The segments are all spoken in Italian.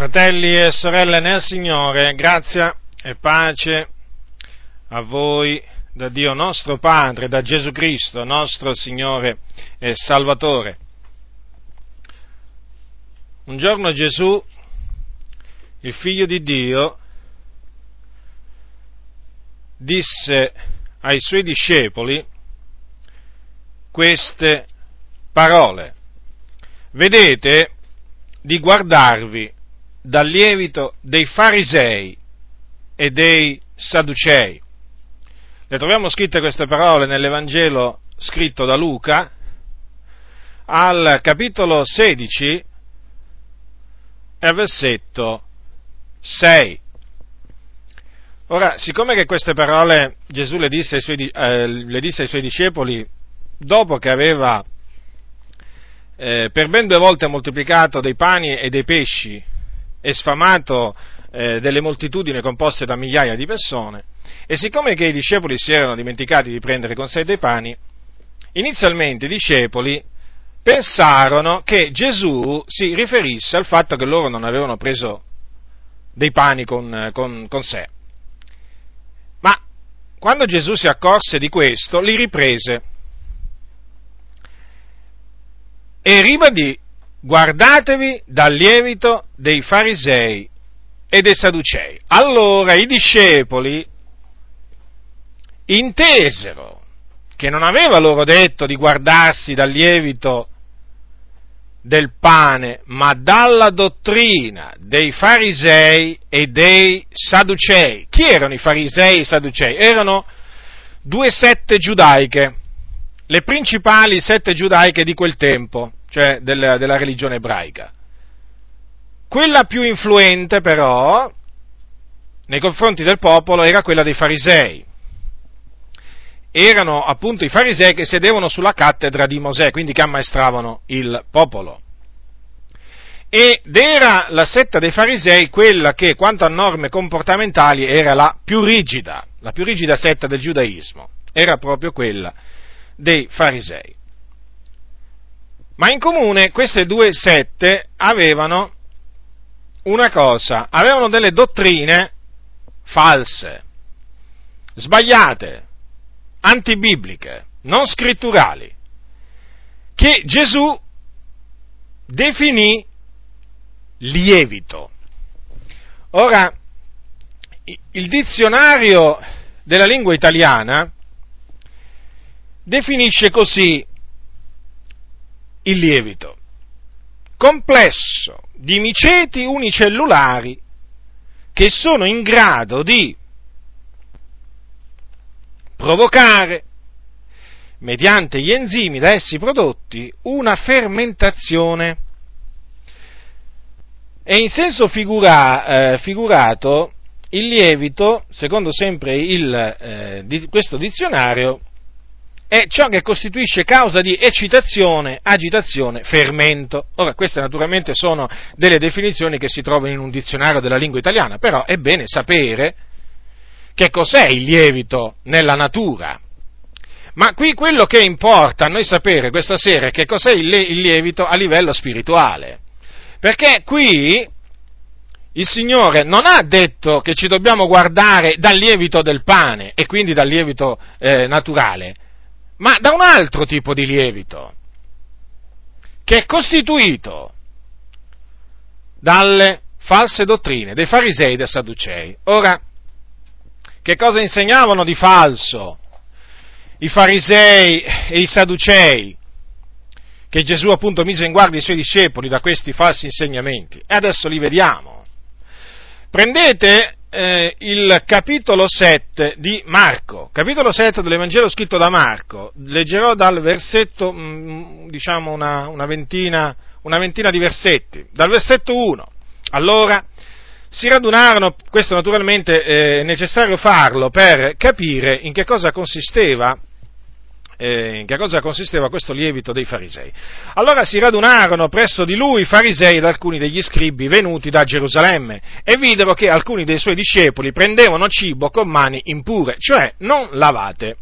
Fratelli e sorelle nel Signore, grazia e pace a voi da Dio nostro Padre, da Gesù Cristo, nostro Signore e Salvatore. Un giorno Gesù, il figlio di Dio, disse ai suoi discepoli queste parole. Vedete di guardarvi dal lievito dei farisei e dei sadducei. Le troviamo scritte queste parole nell'Evangelo scritto da Luca al capitolo 16 e al versetto 6. Ora, siccome che queste parole Gesù le disse ai suoi, eh, le disse ai suoi discepoli dopo che aveva eh, per ben due volte moltiplicato dei pani e dei pesci e sfamato eh, delle moltitudini composte da migliaia di persone, e siccome che i discepoli si erano dimenticati di prendere con sé dei pani, inizialmente i discepoli pensarono che Gesù si riferisse al fatto che loro non avevano preso dei pani con, con, con sé. Ma quando Gesù si accorse di questo, li riprese e ribadì guardatevi dal lievito dei farisei e dei sadducei. Allora i discepoli intesero che non aveva loro detto di guardarsi dal lievito del pane, ma dalla dottrina dei farisei e dei sadducei. Chi erano i farisei e i sadducei? Erano due sette giudaiche, le principali sette giudaiche di quel tempo cioè della, della religione ebraica. Quella più influente però nei confronti del popolo era quella dei farisei. Erano appunto i farisei che sedevano sulla cattedra di Mosè, quindi che ammaestravano il popolo. Ed era la setta dei farisei quella che, quanto a norme comportamentali, era la più rigida, la più rigida setta del giudaismo. Era proprio quella dei farisei. Ma in comune queste due sette avevano una cosa, avevano delle dottrine false, sbagliate, antibibliche, non scritturali, che Gesù definì lievito. Ora, il dizionario della lingua italiana definisce così il lievito, complesso di miceti unicellulari che sono in grado di provocare, mediante gli enzimi da essi prodotti, una fermentazione. E in senso figura, eh, figurato, il lievito, secondo sempre il, eh, di questo dizionario, è ciò che costituisce causa di eccitazione, agitazione, fermento. Ora, queste naturalmente sono delle definizioni che si trovano in un dizionario della lingua italiana, però è bene sapere che cos'è il lievito nella natura. Ma qui quello che importa a noi sapere questa sera è che cos'è il lievito a livello spirituale. Perché qui il Signore non ha detto che ci dobbiamo guardare dal lievito del pane e quindi dal lievito eh, naturale, ma da un altro tipo di lievito, che è costituito dalle false dottrine dei farisei e dei sadducei. Ora, che cosa insegnavano di falso i farisei e i sadducei? Che Gesù appunto mise in guardia i suoi discepoli da questi falsi insegnamenti. E adesso li vediamo. Prendete eh, il capitolo 7 di Marco, capitolo 7 dell'Evangelo scritto da Marco, leggerò dal versetto, mh, mm, diciamo una, una, ventina, una ventina di versetti, dal versetto 1. Allora, si radunarono, questo naturalmente è necessario farlo per capire in che cosa consisteva eh, in che cosa consisteva questo lievito dei farisei. Allora si radunarono presso di lui i farisei ed alcuni degli scribi venuti da Gerusalemme e videro che alcuni dei suoi discepoli prendevano cibo con mani impure, cioè non lavate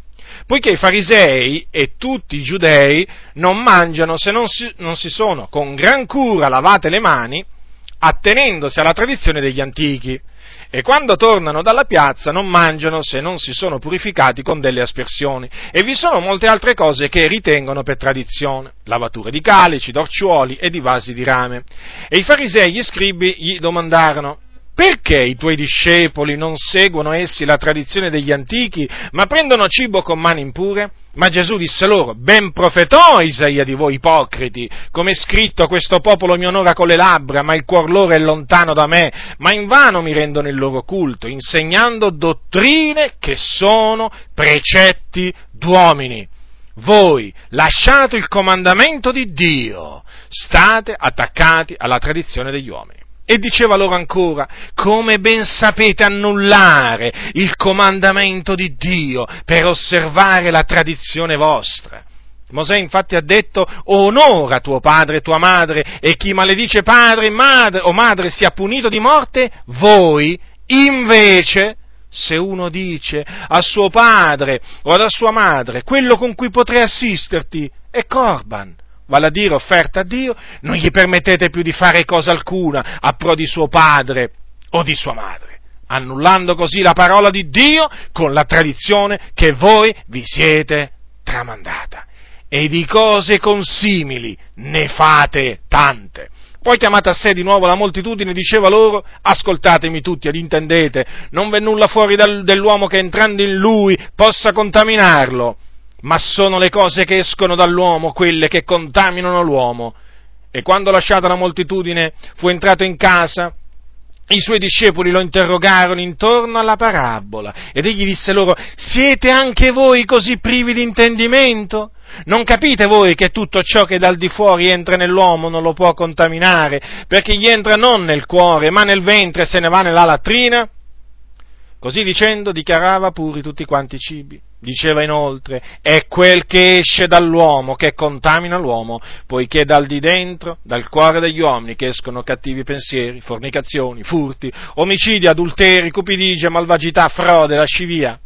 poiché i farisei e tutti i giudei non mangiano se non si, non si, sono con gran cura lavate le mani attenendosi alla tradizione degli antichi e quando tornano dalla piazza non mangiano se non si sono purificati con delle aspersioni. E vi sono molte altre cose che ritengono per tradizione, lavature di calici, d'orciuoli e di vasi di rame. E i farisei e gli scribi gli domandarono, perché i tuoi discepoli non seguono essi la tradizione degli antichi, ma prendono cibo con mani impure? Ma Gesù disse loro, ben profetò Isaia di voi ipocriti, come è scritto questo popolo mi onora con le labbra, ma il cuor loro è lontano da me, ma invano mi rendono il loro culto, insegnando dottrine che sono precetti d'uomini. Voi lasciate il comandamento di Dio, state attaccati alla tradizione degli uomini. E diceva loro ancora, come ben sapete annullare il comandamento di Dio per osservare la tradizione vostra. Mosè infatti ha detto, onora tuo padre e tua madre, e chi maledice padre madre, o madre sia punito di morte, voi invece, se uno dice a suo padre o a sua madre, quello con cui potrei assisterti è Corban, vale a dire offerta a Dio, non gli permettete più di fare cosa alcuna a pro di suo padre o di sua madre, annullando così la parola di Dio con la tradizione che voi vi siete tramandata. E di cose consimili ne fate tante. Poi chiamata a sé di nuovo la moltitudine, diceva loro, ascoltatemi tutti ed intendete, non v'è nulla fuori dal, dell'uomo che entrando in lui possa contaminarlo ma sono le cose che escono dall'uomo quelle che contaminano l'uomo. E quando lasciata la moltitudine fu entrato in casa, i suoi discepoli lo interrogarono intorno alla parabola ed egli disse loro, siete anche voi così privi di intendimento? Non capite voi che tutto ciò che dal di fuori entra nell'uomo non lo può contaminare, perché gli entra non nel cuore, ma nel ventre e se ne va nella latrina? Così dicendo dichiarava puri tutti quanti i cibi. Diceva inoltre, è quel che esce dall'uomo che contamina l'uomo, poiché dal di dentro, dal cuore degli uomini, che escono cattivi pensieri, fornicazioni, furti, omicidi, adulteri, cupidigia, malvagità, frode, lascivia,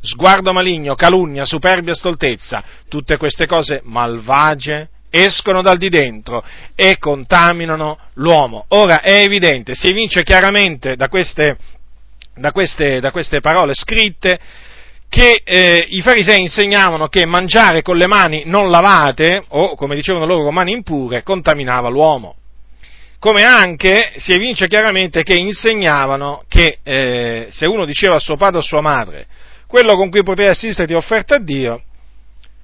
sguardo maligno, calunnia, superbia, stoltezza, tutte queste cose malvagie escono dal di dentro e contaminano l'uomo. Ora è evidente, si evince chiaramente da queste, da queste, da queste parole scritte, che eh, i farisei insegnavano che mangiare con le mani non lavate, o come dicevano loro con mani impure, contaminava l'uomo. Come anche si evince chiaramente che insegnavano che eh, se uno diceva a suo padre o a sua madre quello con cui poteva assisterti offerta a Dio,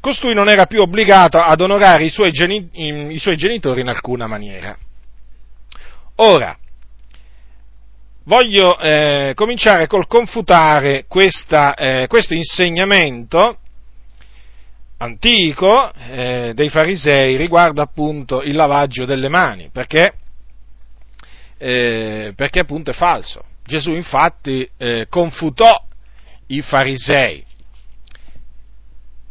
costui non era più obbligato ad onorare i suoi, geni- i suoi genitori in alcuna maniera. Ora, voglio eh, cominciare col confutare questa, eh, questo insegnamento antico eh, dei farisei riguardo appunto il lavaggio delle mani, perché, eh, perché appunto è falso. Gesù infatti eh, confutò i farisei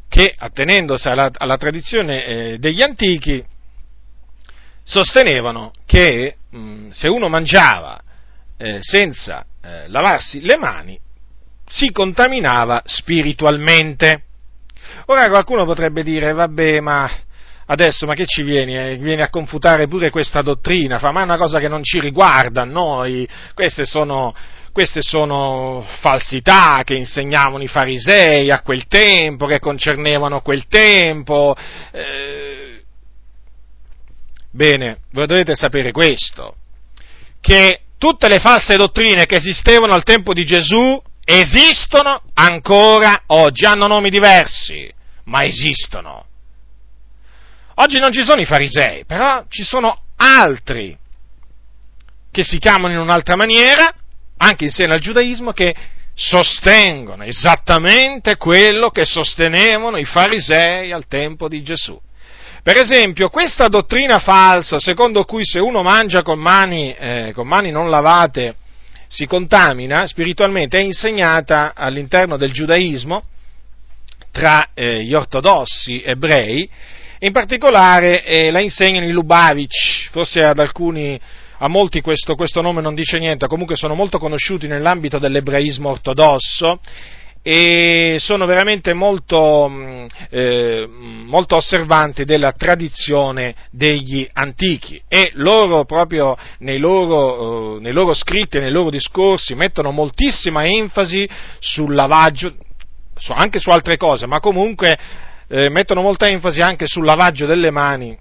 che, attenendosi alla, alla tradizione eh, degli antichi, sostenevano che mh, se uno mangiava eh, senza eh, lavarsi le mani, si contaminava spiritualmente. Ora qualcuno potrebbe dire, vabbè, ma adesso ma che ci vieni? Eh, vieni a confutare pure questa dottrina, fa ma è una cosa che non ci riguarda a noi, queste sono, queste sono falsità che insegnavano i farisei a quel tempo, che concernevano quel tempo. Eh, bene, voi dovete sapere questo, che tutte le false dottrine che esistevano al tempo di Gesù esistono ancora oggi, hanno nomi diversi, ma esistono. Oggi non ci sono i farisei, però ci sono altri che si chiamano in un'altra maniera, anche in seno al giudaismo, che sostengono esattamente quello che sostenevano i farisei al tempo di Gesù. Per esempio, questa dottrina falsa, secondo cui se uno mangia con mani, eh, con mani non lavate si contamina spiritualmente, è insegnata all'interno del giudaismo tra eh, gli ortodossi ebrei, in particolare eh, la insegnano i Lubavitch, forse ad alcuni, a molti questo, questo nome non dice niente, comunque sono molto conosciuti nell'ambito dell'ebraismo ortodosso e sono veramente molto, mm, eh, molto, osservanti della tradizione degli antichi. E loro proprio nei loro, eh, nei loro scritti nei loro discorsi mettono moltissima enfasi sul lavaggio, anche su altre cose, ma comunque eh, mettono molta enfasi anche sul lavaggio delle mani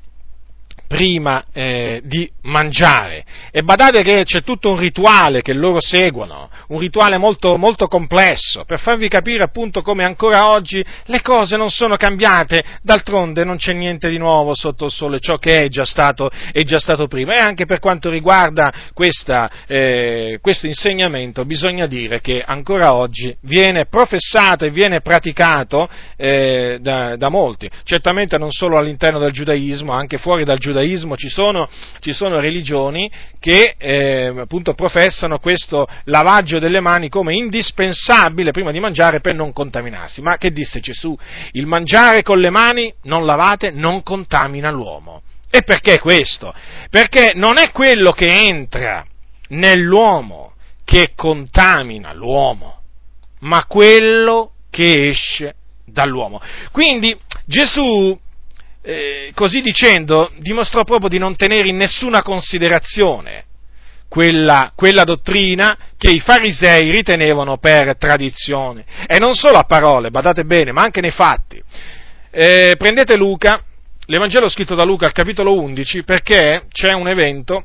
prima eh, di mangiare. E badate che c'è tutto un rituale che loro seguono, un rituale molto, molto complesso, per farvi capire appunto come ancora oggi le cose non sono cambiate, d'altronde non c'è niente di nuovo sotto il sole, ciò che è già stato, è già stato prima. E anche per quanto riguarda questa, eh, questo insegnamento bisogna dire che ancora oggi viene professato e viene praticato eh, da, da molti, certamente non solo all'interno del giudaismo, anche fuori dal giudaismo, giudaismo ci sono, ci sono religioni che eh, appunto professano questo lavaggio delle mani come indispensabile prima di mangiare per non contaminarsi. Ma che disse Gesù? Il mangiare con le mani non lavate non contamina l'uomo. E perché questo? Perché non è quello che entra nell'uomo che contamina l'uomo, ma quello che esce dall'uomo. Quindi Gesù eh, così dicendo, dimostrò proprio di non tenere in nessuna considerazione quella, quella, dottrina che i farisei ritenevano per tradizione. E non solo a parole, badate bene, ma anche nei fatti. Eh, prendete Luca, l'Evangelo scritto da Luca al capitolo 11, perché c'è un evento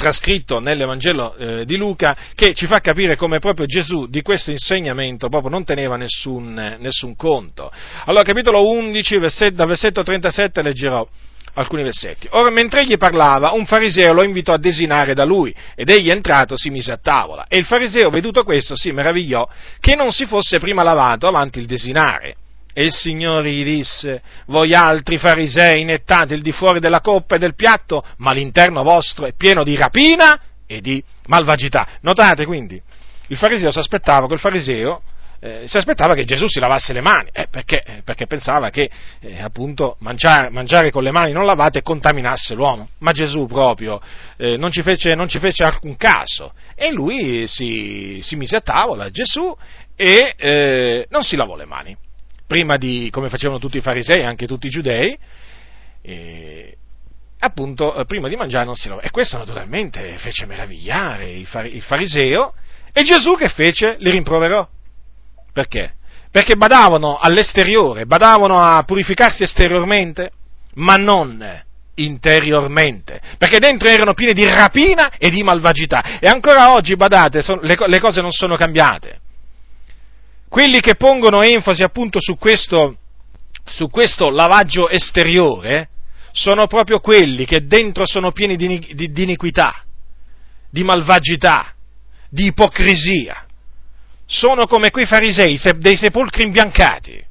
trascritto nell'Evangelo eh, di Luca che ci fa capire come proprio Gesù di questo insegnamento proprio non teneva nessun, nessun conto. Allora, capitolo 11, versetto, dal versetto 37 leggerò alcuni versetti. Ora, mentre egli parlava, un fariseo lo invitò a desinare da lui, ed egli entrato si mise a tavola. E il fariseo, veduto questo, si meravigliò che non si fosse prima lavato avanti il desinare. E il Signore gli disse, voi altri farisei nettate il di fuori della coppa e del piatto, ma l'interno vostro è pieno di rapina e di malvagità. Notate quindi, il fariseo si aspettava, quel fariseo eh, si aspettava che Gesù si lavasse le mani, eh, perché, eh, perché, pensava che eh, appunto mangiare, mangiare, con le mani non lavate contaminasse l'uomo, ma Gesù proprio eh, non ci, fece, non, ci fece, alcun caso. E lui si, si mise a tavola, Gesù, e eh, non si lavò le mani prima di, come facevano tutti i farisei, anche tutti i giudei, e, appunto, eh, prima di mangiare non si lavava. E questo naturalmente fece meravigliare il fariseo, e Gesù che fece? Li rimproverò. Perché? Perché badavano all'esteriore, badavano a purificarsi esteriormente, ma non interiormente, perché dentro erano piene di rapina e di malvagità. E ancora oggi, badate, le cose non sono cambiate quelli che pongono enfasi appunto su questo, su questo lavaggio esteriore sono proprio quelli che dentro sono pieni di, di, di iniquità, di malvagità, di ipocrisia. Sono come quei farisei, dei sepolcri imbiancati.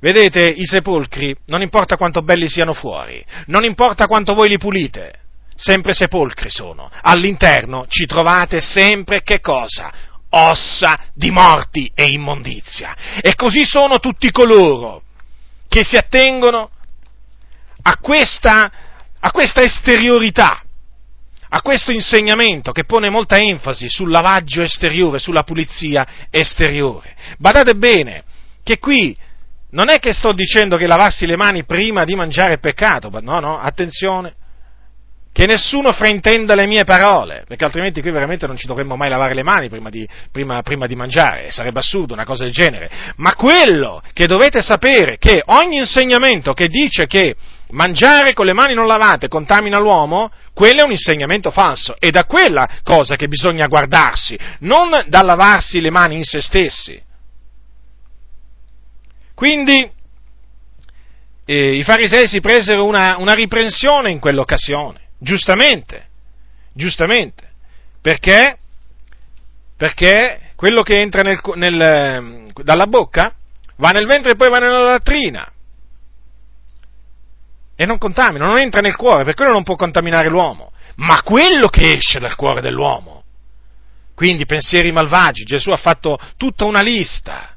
Vedete, i sepolcri, non importa quanto belli siano fuori, non importa quanto voi li pulite, sempre sepolcri sono. All'interno ci trovate sempre che cosa? Ossa di morti e immondizia. E così sono tutti coloro che si attengono a questa, a questa esteriorità, a questo insegnamento che pone molta enfasi sul lavaggio esteriore, sulla pulizia esteriore. Badate bene che qui non è che sto dicendo che lavarsi le mani prima di mangiare è peccato, no, no, attenzione, che nessuno fraintenda le mie parole, perché altrimenti qui veramente non ci dovremmo mai lavare le mani prima di, prima, prima di mangiare, sarebbe assurdo una cosa del genere. Ma quello che dovete sapere che ogni insegnamento che dice che mangiare con le mani non lavate contamina l'uomo, quello è un insegnamento falso, è quella cosa che bisogna guardarsi, non da lavarsi le mani in se stessi. Quindi eh, i farisei si presero una, una riprensione in quell'occasione Giustamente, giustamente. Perché? Perché quello che entra nel, nel, dalla bocca va nel ventre e poi va nella latrina. E non contamina, non entra nel cuore, per quello non può contaminare l'uomo. Ma quello che esce dal cuore dell'uomo. Quindi pensieri malvagi, Gesù ha fatto tutta una lista.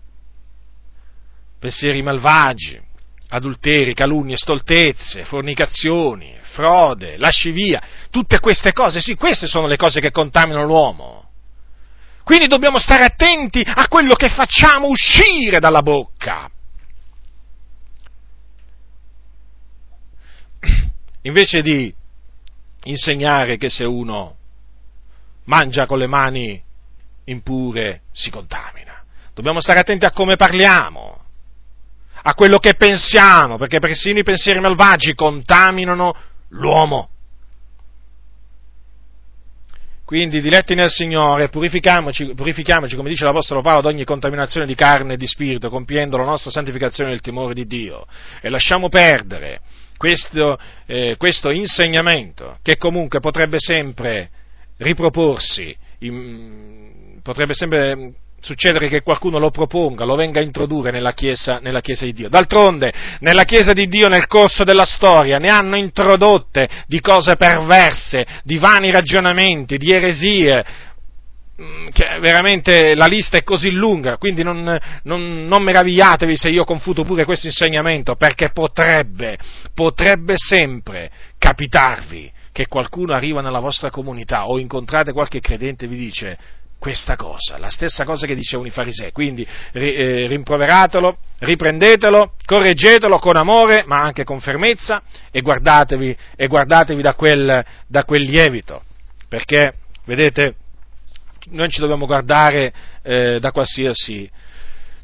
Pensieri malvagi, adulteri, calunnie, stoltezze, fornicazioni, frode, lascivia, tutte queste cose, sì, queste sono le cose che contaminano l'uomo. Quindi dobbiamo stare attenti a quello che facciamo uscire dalla bocca. Invece di insegnare che se uno mangia con le mani impure si contamina. Dobbiamo stare attenti a come parliamo, a quello che pensiamo, perché persino i pensieri malvagi contaminano l'uomo. Quindi, diletti nel Signore, purifichiamoci, purifichiamoci, come dice l'Apostolo Paolo, ad ogni contaminazione di carne e di spirito, compiendo la nostra santificazione nel timore di Dio. E lasciamo perdere questo, eh, questo insegnamento, che comunque potrebbe sempre riproporsi, in, potrebbe sempre succedere che qualcuno lo proponga, lo venga a introdurre nella chiesa, nella chiesa, di Dio. D'altronde, nella Chiesa di Dio nel corso della storia ne hanno introdotte di cose perverse, di vani ragionamenti, di eresie, mm, che veramente la lista è così lunga, quindi non, non, non, meravigliatevi se io confuto pure questo insegnamento, perché potrebbe, potrebbe sempre capitarvi che qualcuno arriva nella vostra comunità o incontrate qualche credente e vi dice questa cosa, la stessa cosa che dicevano i farisei, quindi eh, rimproveratelo, riprendetelo, correggetelo con amore ma anche con fermezza e guardatevi, e guardatevi da, quel, da quel lievito, perché vedete noi ci dobbiamo guardare eh, da qualsiasi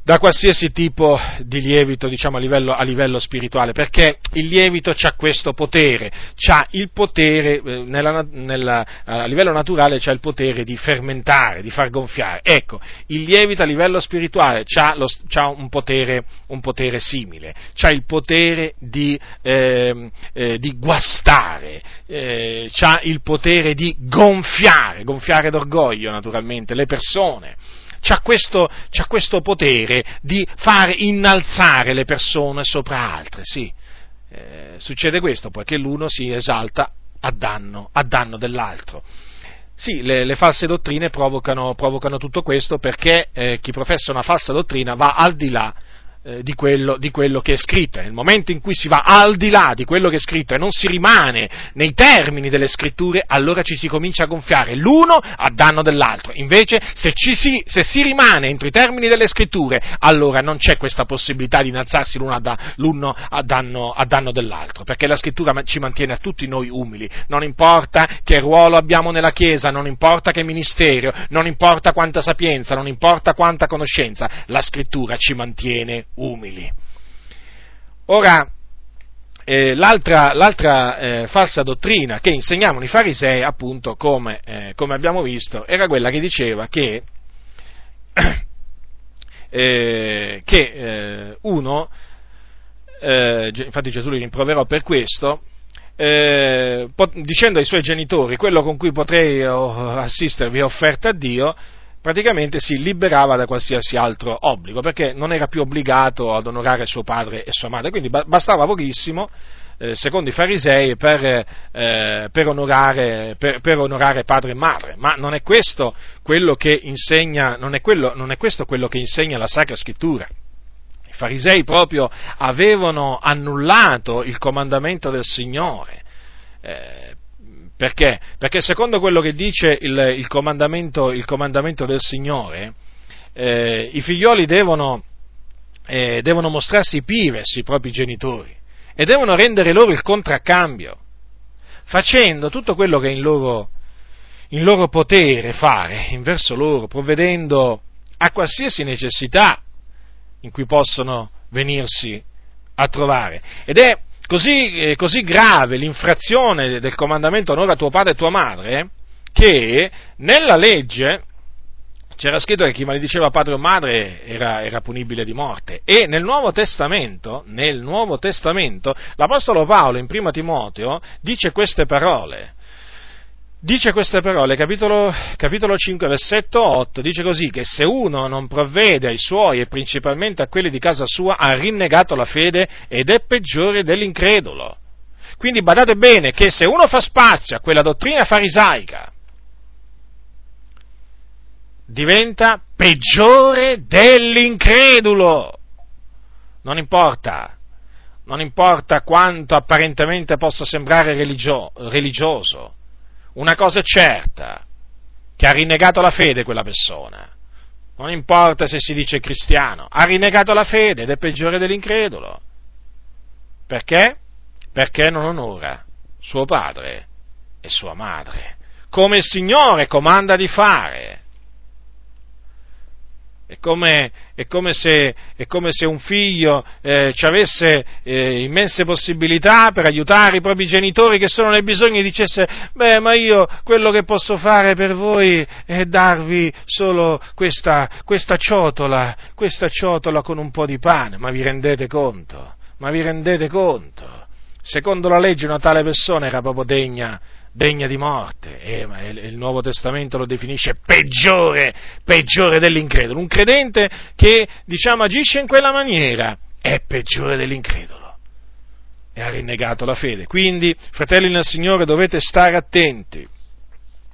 da qualsiasi tipo di lievito, diciamo, a livello, a livello spirituale, perché il lievito ha questo potere, ha il potere, eh, nella, nella, a livello naturale c'ha il potere di fermentare, di far gonfiare. Ecco, il lievito a livello spirituale ha un potere, un potere simile, ha il potere di, eh, eh, di guastare, eh, ha il potere di gonfiare, gonfiare d'orgoglio naturalmente le persone c'ha questo, c'ha questo potere di far innalzare le persone sopra altre, sì. Eh, succede questo poiché l'uno si esalta a danno, a danno dell'altro. Sì, le, le false dottrine provocano, provocano, tutto questo perché eh, chi professa una falsa dottrina va al di là eh, di, quello, di, quello, che è scritto. Nel momento in cui si va al di là di quello che è scritto e non si rimane nei termini delle scritture, allora ci si comincia a gonfiare l'uno a danno dell'altro. Invece, se, si, se si, rimane entro i termini delle scritture, allora non c'è questa possibilità di innalzarsi l'uno a, da, l'uno a, danno, a danno dell'altro, perché la scrittura ci mantiene a tutti noi umili. Non importa che ruolo abbiamo nella Chiesa, non importa che ministero, non importa quanta sapienza, non importa quanta conoscenza, la scrittura ci mantiene. Ora, eh, l'altra, l'altra eh, falsa dottrina che insegnavano i farisei, appunto, come, eh, come abbiamo visto, era quella che diceva che, eh, che eh, uno, eh, infatti Gesù li rimproverò per questo, dicendo ai suoi genitori quello con cui potrei oh, assistervi è offerta a Dio, praticamente si liberava da qualsiasi altro obbligo, perché non era più obbligato ad onorare suo padre e sua madre, quindi bastava pochissimo, eh, secondo i farisei, per, eh, per, onorare, per, per, onorare, padre e madre, ma non è questo quello che insegna, non è, quello, non è questo quello che insegna la Sacra Scrittura. I farisei proprio avevano annullato il comandamento del Signore, eh, perché? Perché secondo quello che dice il, il, comandamento, il comandamento, del Signore, eh, i figlioli devono, eh, devono mostrarsi pive verso i propri genitori e devono rendere loro il contraccambio, facendo tutto quello che è in loro, in loro potere fare in verso loro, provvedendo a qualsiasi necessità in cui possono venirsi a trovare. Ed è così, eh, così grave l'infrazione del comandamento onora tuo padre e tua madre che nella legge c'era scritto che chi malediceva padre o madre era, era, punibile di morte. E nel Nuovo Testamento, nel Nuovo Testamento, l'Apostolo Paolo in prima Timoteo dice queste parole dice queste parole, capitolo, capitolo 5, versetto 8, dice così che se uno non provvede ai suoi e principalmente a quelli di casa sua, ha rinnegato la fede ed è peggiore dell'incredulo. Quindi badate bene che se uno fa spazio a quella dottrina farisaica, diventa peggiore dell'incredulo. Non importa, non importa quanto apparentemente possa sembrare religio, religioso, una cosa è certa, che ha rinnegato la fede quella persona. Non importa se si dice cristiano, ha rinnegato la fede ed è peggiore dell'incredulo. Perché? Perché non onora suo padre e sua madre, come il Signore comanda di fare. È come, è come, se, è come se, un figlio eh, ci avesse eh, immense possibilità per aiutare i propri genitori che sono nei bisogni e dicesse, beh, ma io quello che posso fare per voi è darvi solo questa, questa ciotola, questa ciotola con un po' di pane, ma vi rendete conto? Ma vi rendete conto? Secondo la legge una tale persona era proprio degna degna di morte, ma il Nuovo Testamento lo definisce peggiore, peggiore dell'incredulo. Un credente che, diciamo, agisce in quella maniera è peggiore dell'incredulo e ha rinnegato la fede. Quindi, fratelli nel Signore, dovete stare attenti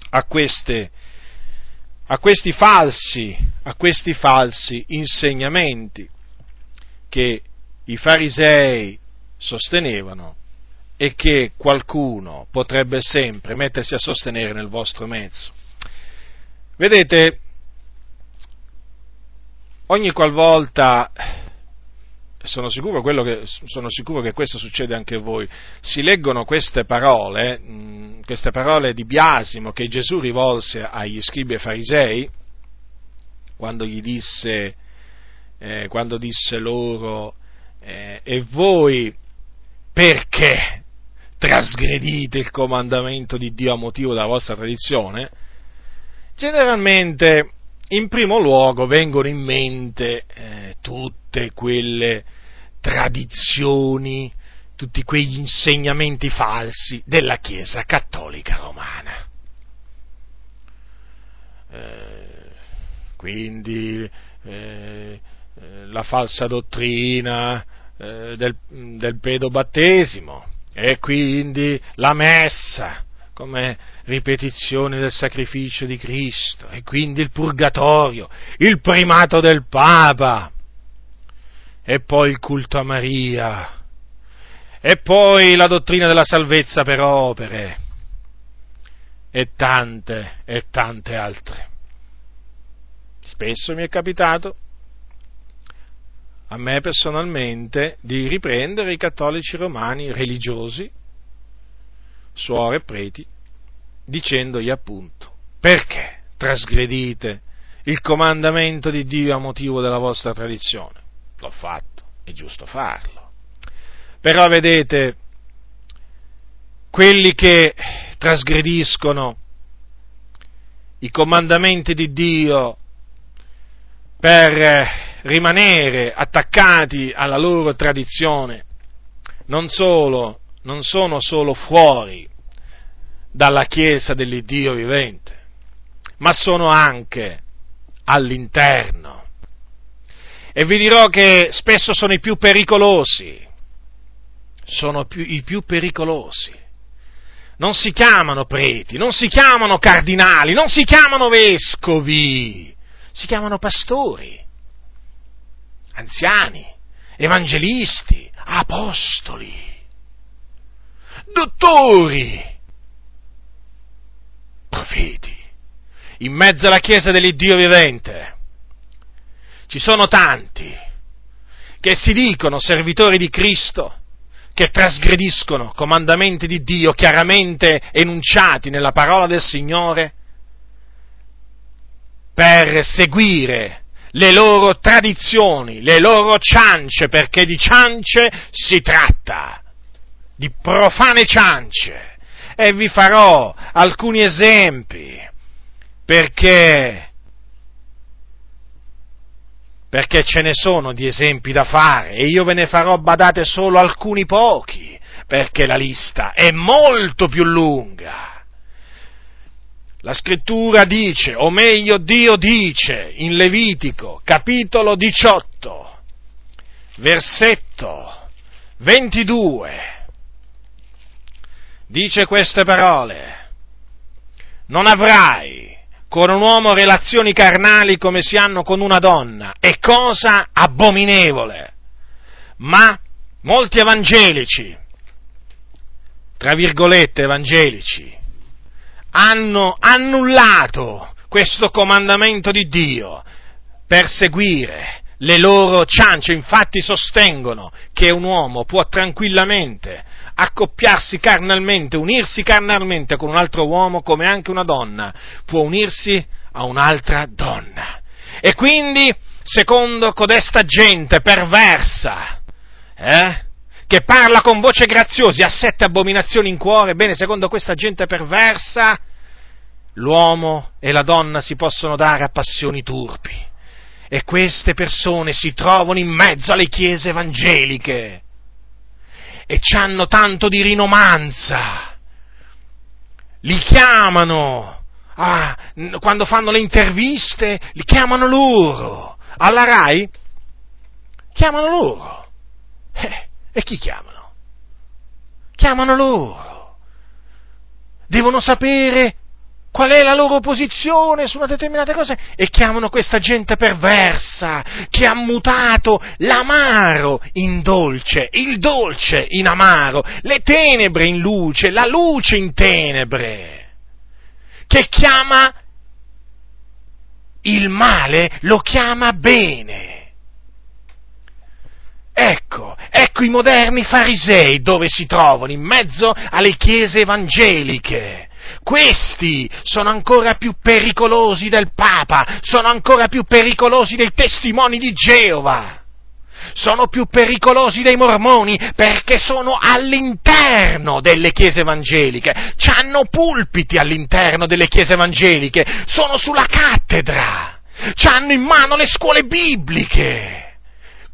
a, queste, a questi falsi, a questi falsi insegnamenti che i farisei sostenevano e che qualcuno potrebbe sempre mettersi a sostenere nel vostro mezzo. Vedete, ogni qualvolta, sono sicuro, che, sono sicuro, che, questo succede anche a voi, si leggono queste parole, mh, queste parole di biasimo che Gesù rivolse agli scribi e farisei, quando gli disse, eh, quando disse loro, eh, e voi perché trasgredite il comandamento di Dio a motivo della vostra tradizione, generalmente in primo luogo vengono in mente eh, tutte quelle tradizioni, tutti quegli insegnamenti falsi della Chiesa cattolica romana. Eh, quindi eh, eh la falsa dottrina eh, del, del pedobattesimo, e quindi la messa come ripetizione del sacrificio di Cristo e quindi il purgatorio, il primato del Papa e poi il culto a Maria e poi la dottrina della salvezza per opere e tante e tante altre. Spesso mi è capitato a me personalmente di riprendere i cattolici romani religiosi, suore e preti, dicendogli appunto perché trasgredite il comandamento di Dio a motivo della vostra tradizione. L'ho fatto, è giusto farlo. Però vedete, quelli che trasgrediscono i comandamenti di Dio per rimanere attaccati alla loro tradizione, non, solo, non sono solo fuori dalla Chiesa dell'Iddio vivente, ma sono anche all'interno. E vi dirò che spesso sono i più pericolosi, sono più, i più pericolosi. Non si chiamano preti, non si chiamano cardinali, non si chiamano vescovi, si chiamano pastori anziani, evangelisti, apostoli, dottori, profeti, in mezzo alla Chiesa dell'Iddio vivente. Ci sono tanti che si dicono servitori di Cristo, che trasgrediscono comandamenti di Dio chiaramente enunciati nella parola del Signore per seguire le loro tradizioni, le loro ciance, perché di ciance si tratta, di profane ciance. E vi farò alcuni esempi, perché, perché ce ne sono di esempi da fare. E io ve ne farò, badate, solo alcuni pochi, perché la lista è molto più lunga. La scrittura dice, o meglio Dio dice in Levitico, capitolo 18, versetto 22, dice queste parole, non avrai con un uomo relazioni carnali come si hanno con una donna, è cosa abominevole, ma molti evangelici, tra virgolette evangelici, hanno annullato questo comandamento di Dio per seguire le loro ciance, infatti sostengono che un uomo può tranquillamente accoppiarsi carnalmente, unirsi carnalmente con un altro uomo come anche una donna può unirsi a un'altra donna. E quindi, secondo codesta gente perversa, eh, che parla con voce graziosa ha sette abominazioni in cuore, bene, secondo questa gente perversa, l'uomo e la donna si possono dare a passioni turpi. E queste persone si trovano in mezzo alle chiese evangeliche e hanno tanto di rinomanza. Li chiamano, ah, quando fanno le interviste, li chiamano loro. Alla RAI? Chiamano loro. Eh, e chi chiamano? Chiamano loro. Devono sapere qual è la loro posizione su una determinata cosa e chiamano questa gente perversa che ha mutato l'amaro in dolce, il dolce in amaro, le tenebre in luce, la luce in tenebre, che chiama il male, lo chiama bene. Ecco, ecco i moderni farisei dove si trovano, in mezzo alle chiese evangeliche questi sono ancora più pericolosi del Papa, sono ancora più pericolosi dei testimoni di Geova, sono più pericolosi dei mormoni perché sono all'interno delle chiese evangeliche, hanno pulpiti all'interno delle chiese evangeliche, sono sulla cattedra, hanno in mano le scuole bibliche.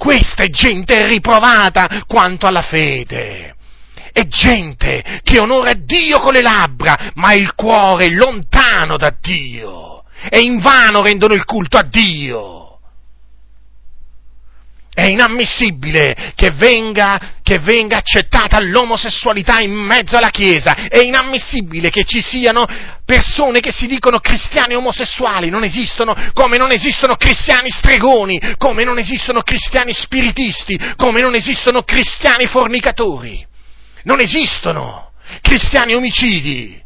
Questa è gente riprovata quanto alla fede è gente che onora Dio con le labbra, ma il cuore è lontano da Dio. E invano rendono il culto a Dio. È inammissibile che venga, che venga, accettata l'omosessualità in mezzo alla Chiesa. È inammissibile che ci siano persone che si dicono cristiani omosessuali. Non esistono, come non esistono cristiani stregoni, come non esistono cristiani spiritisti, come non esistono cristiani fornicatori. Non esistono cristiani omicidi.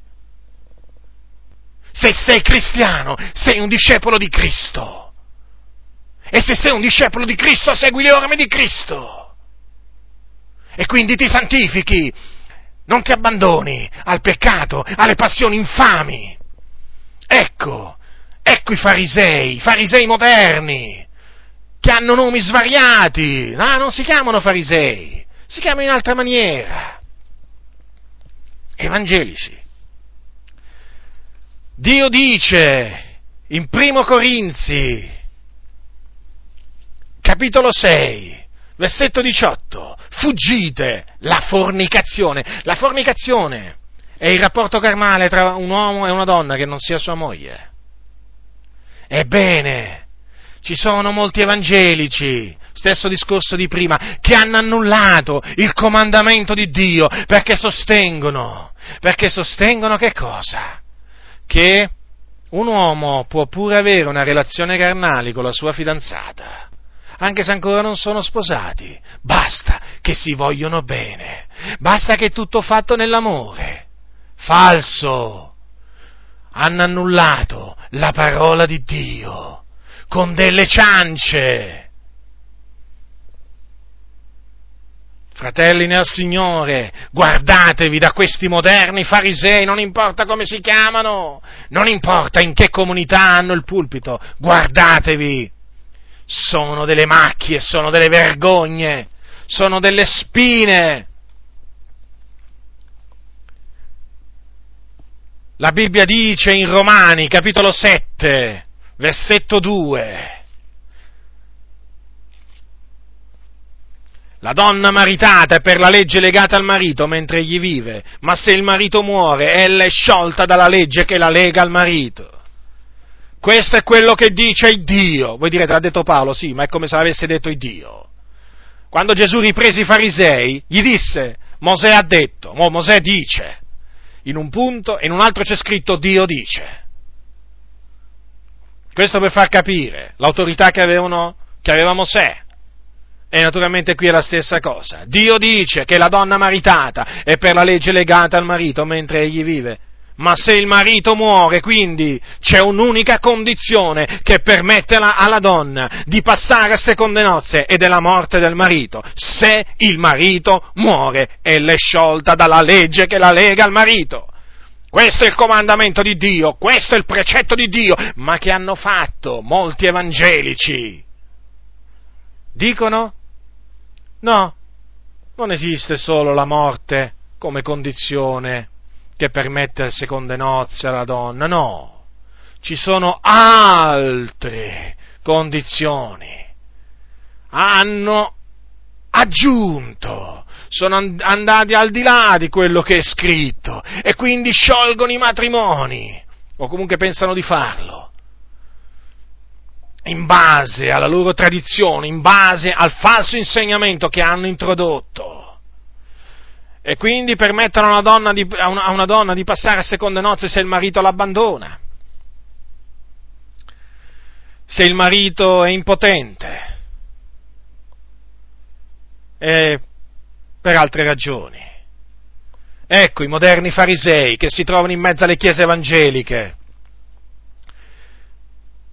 Se sei cristiano, sei un discepolo di Cristo. E se sei un discepolo di Cristo, segui le orme di Cristo. E quindi ti santifichi, non ti abbandoni al peccato, alle passioni infami. Ecco, ecco i farisei, i farisei moderni, che hanno nomi svariati. No, non si chiamano farisei, si chiamano in altra maniera evangelici. Dio dice in primo Corinzi, capitolo 6, versetto 18, fuggite la fornicazione. La fornicazione è il rapporto carnale tra un uomo e una donna che non sia sua moglie. Ebbene, ci sono molti evangelici, stesso discorso di prima, che hanno annullato il comandamento di Dio perché sostengono, perché sostengono che cosa? Che un uomo può pure avere una relazione carnale con la sua fidanzata, anche se ancora non sono sposati, basta che si vogliono bene, basta che è tutto fatto nell'amore. Falso! Hanno annullato la parola di Dio con delle ciance. Fratelli nel Signore, guardatevi da questi moderni farisei, non importa come si chiamano, non importa in che comunità hanno il pulpito, guardatevi, sono delle macchie, sono delle vergogne, sono delle spine. La Bibbia dice in Romani, capitolo 7, versetto 2. La donna maritata è per la legge legata al marito mentre egli vive, ma se il marito muore, ella è sciolta dalla legge che la lega al marito. Questo è quello che dice il Dio. Voi direte, l'ha detto Paolo, sì, ma è come se l'avesse detto il Dio. Quando Gesù riprese i farisei, gli disse, Mosè ha detto, Mosè dice, in un punto e in un altro c'è scritto Dio dice. Questo per far capire l'autorità che, avevano, che aveva Mosè. E naturalmente qui è la stessa cosa. Dio dice che la donna maritata è per la legge legata al marito mentre egli vive. Ma se il marito muore, quindi c'è un'unica condizione che permette alla donna di passare a seconde nozze ed è la morte del marito. Se il marito muore, ella è sciolta dalla legge che la lega al marito. Questo è il comandamento di Dio, questo è il precetto di Dio, ma che hanno fatto molti evangelici? Dicono? No, non esiste solo la morte come condizione che permette seconde nozze alla donna, no, ci sono altre condizioni. Hanno aggiunto, sono andati al di là di quello che è scritto e quindi sciolgono i matrimoni, o comunque pensano di farlo, in base alla loro tradizione, in base al falso insegnamento che hanno introdotto. E quindi permettono a una donna di, a una, a una donna di passare a seconde nozze se il marito l'abbandona, se il marito è impotente, e per altre ragioni. Ecco i moderni farisei che si trovano in mezzo alle chiese evangeliche.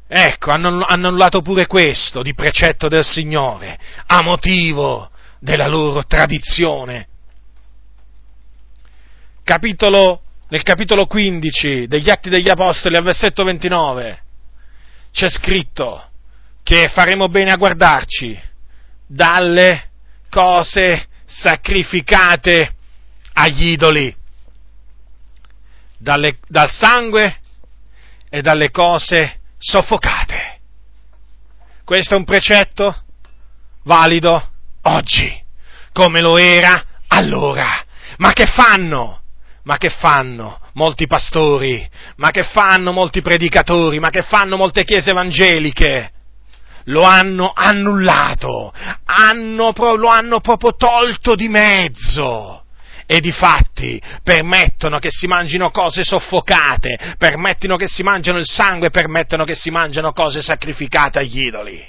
Ecco, hanno annullato pure questo di precetto del Signore, a motivo della loro tradizione. Capitolo, nel capitolo 15 degli Atti degli Apostoli, al versetto 29, c'è scritto che faremo bene a guardarci dalle cose sacrificate agli idoli, dalle, dal sangue e dalle cose soffocate. Questo è un precetto valido oggi, come lo era allora. Ma che fanno? Ma che fanno molti pastori? Ma che fanno molti predicatori? Ma che fanno molte chiese evangeliche? lo hanno annullato, hanno, lo hanno proprio tolto di mezzo. E di fatti permettono che si mangino cose soffocate, permettono che si mangiano il sangue, permettono che si mangiano cose sacrificate agli idoli.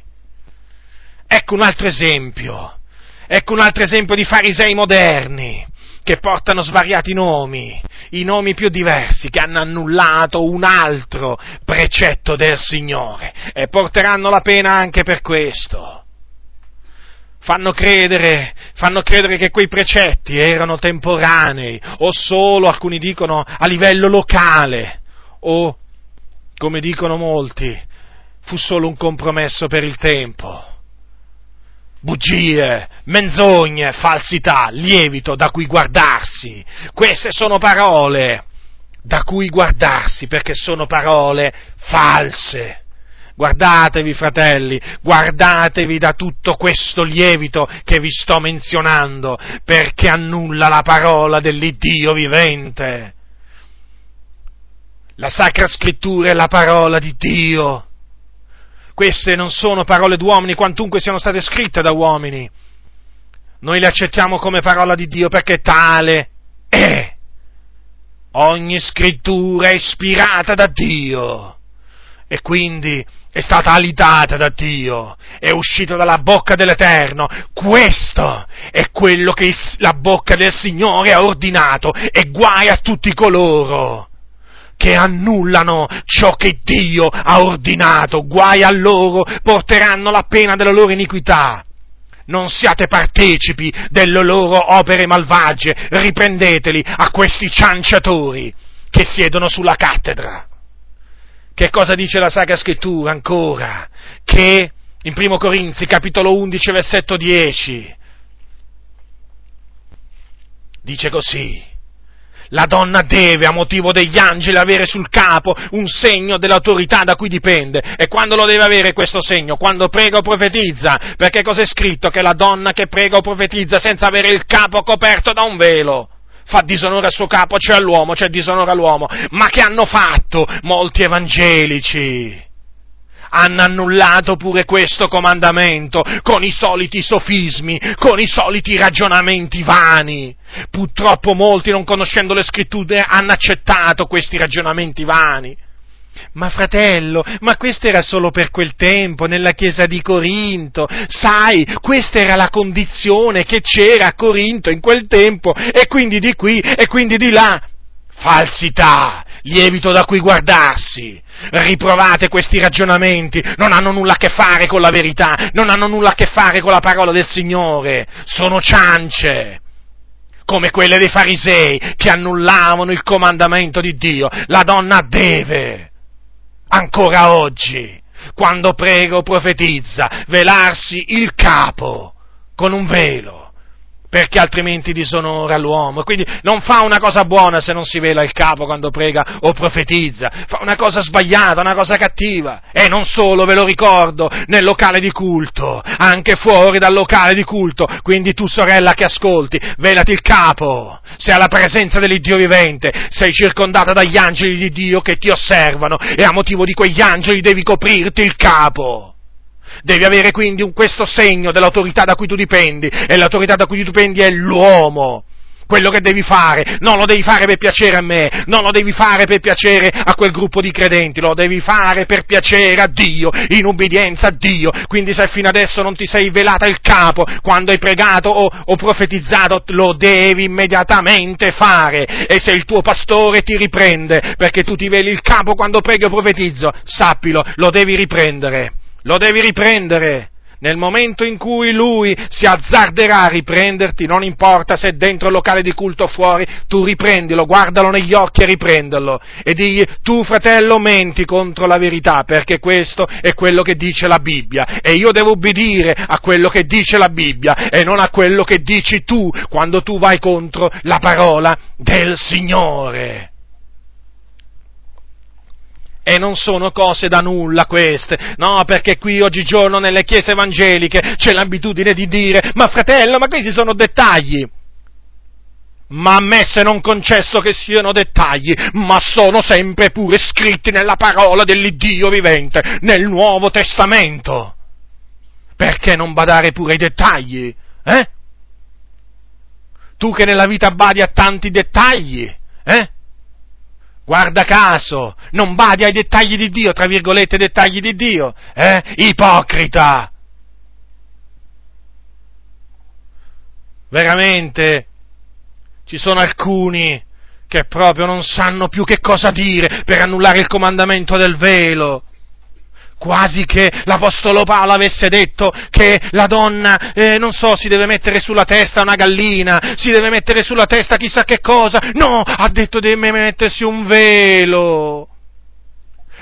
Ecco un altro esempio, ecco un altro esempio di farisei moderni che portano svariati nomi, i nomi più diversi, che hanno annullato un altro precetto del Signore e porteranno la pena anche per questo. Fanno credere, fanno credere che quei precetti erano temporanei o solo, alcuni dicono, a livello locale o, come dicono molti, fu solo un compromesso per il tempo bugie, menzogne, falsità, lievito da cui guardarsi. Queste sono parole da cui guardarsi perché sono parole false. Guardatevi, fratelli, guardatevi da tutto questo lievito che vi sto menzionando, perché annulla la parola dell'Iddio vivente. La Sacra Scrittura è la parola di Dio queste non sono parole d'uomini, quantunque siano state scritte da uomini. Noi le accettiamo come parola di Dio perché tale è. Ogni scrittura è ispirata da Dio e quindi è stata alitata da Dio, è uscita dalla bocca dell'Eterno. Questo è quello che la bocca del Signore ha ordinato e guai a tutti coloro che annullano ciò che Dio ha ordinato, guai a loro, porteranno la pena della loro iniquità. Non siate partecipi delle loro opere malvagie, riprendeteli a questi cianciatori che siedono sulla cattedra. Che cosa dice la Sacra Scrittura ancora? Che in 1 Corinzi capitolo 11 versetto 10 dice così, la donna deve, a motivo degli angeli, avere sul capo un segno dell'autorità da cui dipende. E quando lo deve avere questo segno? Quando prega o profetizza. Perché cos'è scritto? Che la donna che prega o profetizza senza avere il capo coperto da un velo fa disonore al suo capo, cioè all'uomo, cioè disonore all'uomo. Ma che hanno fatto molti evangelici? Hanno annullato pure questo comandamento con i soliti sofismi, con i soliti ragionamenti vani. Purtroppo molti, non conoscendo le scritture, hanno accettato questi ragionamenti vani. Ma fratello, ma questo era solo per quel tempo, nella chiesa di Corinto. Sai, questa era la condizione che c'era a Corinto in quel tempo, e quindi di qui e quindi di là. falsità, lievito da cui guardarsi. Riprovate questi ragionamenti, non hanno nulla a che fare con la verità, non hanno nulla a che fare con la parola del Signore, sono ciance, come quelle dei farisei che annullavano il comandamento di Dio. La donna deve, ancora oggi, quando prega o profetizza, velarsi il capo con un velo perché altrimenti disonora l'uomo. Quindi non fa una cosa buona se non si vela il capo quando prega o profetizza, fa una cosa sbagliata, una cosa cattiva. E non solo, ve lo ricordo, nel locale di culto, anche fuori dal locale di culto. Quindi tu sorella che ascolti, velati il capo, sei alla presenza dell'Iddio vivente, sei circondata dagli angeli di Dio che ti osservano e a motivo di quegli angeli devi coprirti il capo. Devi avere quindi un, questo segno dell'autorità da cui tu dipendi, e l'autorità da cui tu dipendi è l'uomo. Quello che devi fare, non lo devi fare per piacere a me, non lo devi fare per piacere a quel gruppo di credenti, lo devi fare per piacere a Dio, in ubbidienza a Dio. Quindi se fino adesso non ti sei velata il capo quando hai pregato o, o profetizzato, lo devi immediatamente fare. E se il tuo pastore ti riprende perché tu ti veli il capo quando preghi o profetizzo, sappilo, lo devi riprendere lo devi riprendere. Nel momento in cui lui si azzarderà a riprenderti, non importa se è dentro il locale di culto o fuori, tu riprendilo, guardalo negli occhi e riprenderlo e digli tu fratello menti contro la verità perché questo è quello che dice la Bibbia e io devo ubbidire a quello che dice la Bibbia e non a quello che dici tu quando tu vai contro la parola del Signore. E non sono cose da nulla queste, no, perché qui oggigiorno nelle chiese evangeliche c'è l'abitudine di dire, ma fratello, ma questi sono dettagli. Ma a me se non concesso che siano dettagli, ma sono sempre pure scritti nella parola dell'Iddio vivente, nel Nuovo Testamento. Perché non badare pure ai dettagli? Eh? Tu che nella vita badi a tanti dettagli, eh? Guarda caso, non badi ai dettagli di Dio, tra virgolette dettagli di Dio, eh? Ipocrita! Veramente, ci sono alcuni che proprio non sanno più che cosa dire per annullare il comandamento del velo quasi che l'Apostolo Paolo avesse detto che la donna, eh, non so, si deve mettere sulla testa una gallina, si deve mettere sulla testa chissà che cosa. No, ha detto deve mettersi un velo.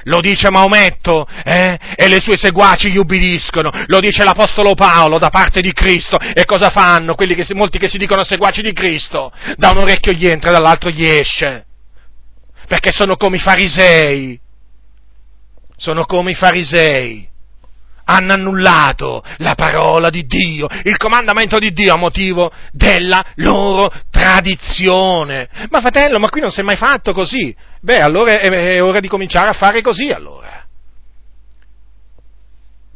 Lo dice Maometto, eh? E le sue seguaci gli ubbidiscono. Lo dice l'Apostolo Paolo da parte di Cristo. E cosa fanno quelli che molti che si dicono seguaci di Cristo? Da un orecchio gli entra, dall'altro gli esce. Perché sono come i farisei sono come i farisei. Hanno annullato la parola di Dio, il comandamento di Dio a motivo della loro tradizione. Ma fratello, ma qui non si è mai fatto così. Beh, allora è, è ora di cominciare a fare così allora.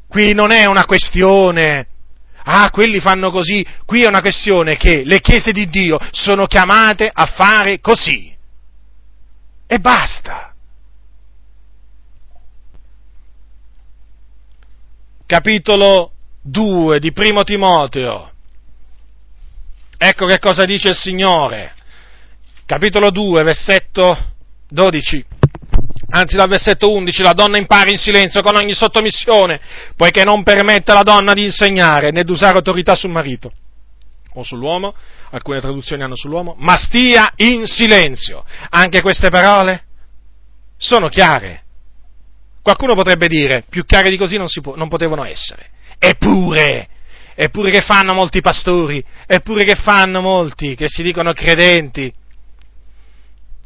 Qui non è una questione ah, quelli fanno così, qui è una questione che le chiese di Dio sono chiamate a fare così. E basta. Capitolo 2 di Primo Timoteo. Ecco che cosa dice il Signore. Capitolo 2, versetto 12. Anzi, dal versetto 11, la donna impara in silenzio con ogni sottomissione, poiché non permette alla donna di insegnare né di usare autorità sul marito o sull'uomo, alcune traduzioni hanno sull'uomo, ma stia in silenzio. Anche queste parole sono chiare Qualcuno potrebbe dire, più chiare di così non, può, non potevano essere. Eppure, eppure che fanno molti pastori, eppure che fanno molti che si dicono credenti,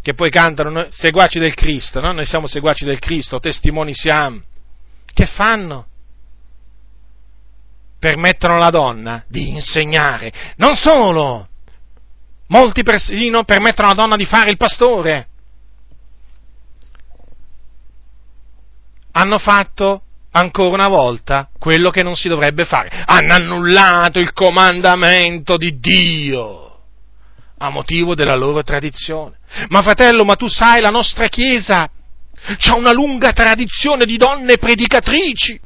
che poi cantano seguaci del Cristo, no? Noi siamo seguaci del Cristo, testimoni siamo. Che fanno? Permettono alla donna di insegnare. Non solo! Molti persino permettono alla donna di fare il pastore. Hanno fatto ancora una volta quello che non si dovrebbe fare. Hanno annullato il comandamento di Dio a motivo della loro tradizione. Ma fratello, ma tu sai, la nostra Chiesa ha una lunga tradizione di donne predicatrici,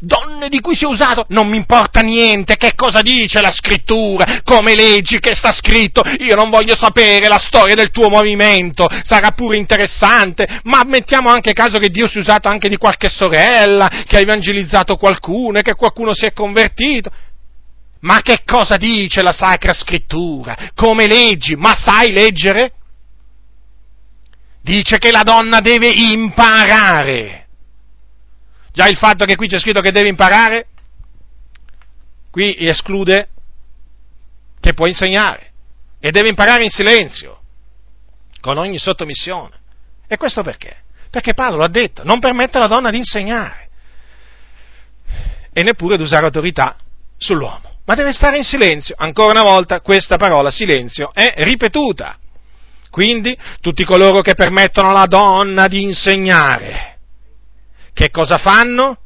donne di cui si è usato, non mi importa niente che cosa dice la scrittura, come leggi, che sta scritto, io non voglio sapere la storia del tuo movimento, sarà pure interessante, ma mettiamo anche caso che Dio si è usato anche di qualche sorella, che ha evangelizzato qualcuno e che qualcuno si è convertito. Ma che cosa dice la Sacra Scrittura? Come leggi? Ma sai leggere? Dice che la donna deve imparare. Già il fatto che qui c'è scritto che deve imparare, qui esclude che può insegnare e deve imparare in silenzio, con ogni sottomissione. E questo perché? Perché Paolo ha detto, non permette alla donna di insegnare e neppure di usare autorità sull'uomo, ma deve stare in silenzio. Ancora una volta questa parola silenzio è ripetuta. Quindi tutti coloro che permettono alla donna di insegnare, che cosa fanno?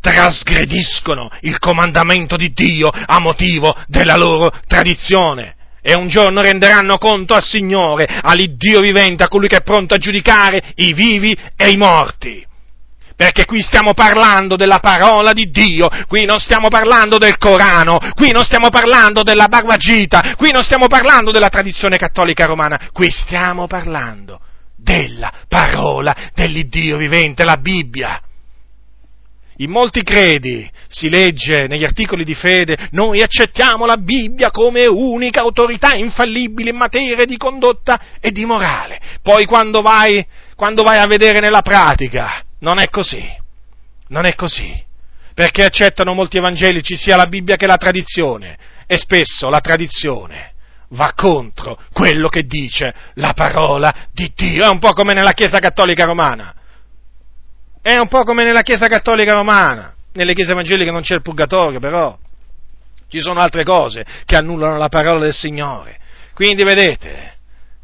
Trasgrediscono il comandamento di Dio a motivo della loro tradizione. E un giorno renderanno conto al Signore, all'Iddio vivente, a colui che è pronto a giudicare i vivi e i morti perché qui stiamo parlando della parola di Dio, qui non stiamo parlando del Corano, qui non stiamo parlando della Barbagita, qui non stiamo parlando della tradizione cattolica romana, qui stiamo parlando della parola dell'Iddio vivente, la Bibbia. In molti credi si legge negli articoli di fede, noi accettiamo la Bibbia come unica autorità infallibile in materia di condotta e di morale. Poi quando vai, quando vai a vedere nella pratica, non è così. Non è così. Perché accettano molti evangelici sia la Bibbia che la tradizione. E spesso la tradizione va contro quello che dice la parola di Dio. È un po' come nella Chiesa Cattolica Romana. È un po' come nella Chiesa Cattolica Romana. Nelle chiese evangeliche non c'è il purgatorio, però ci sono altre cose che annullano la parola del Signore. Quindi vedete,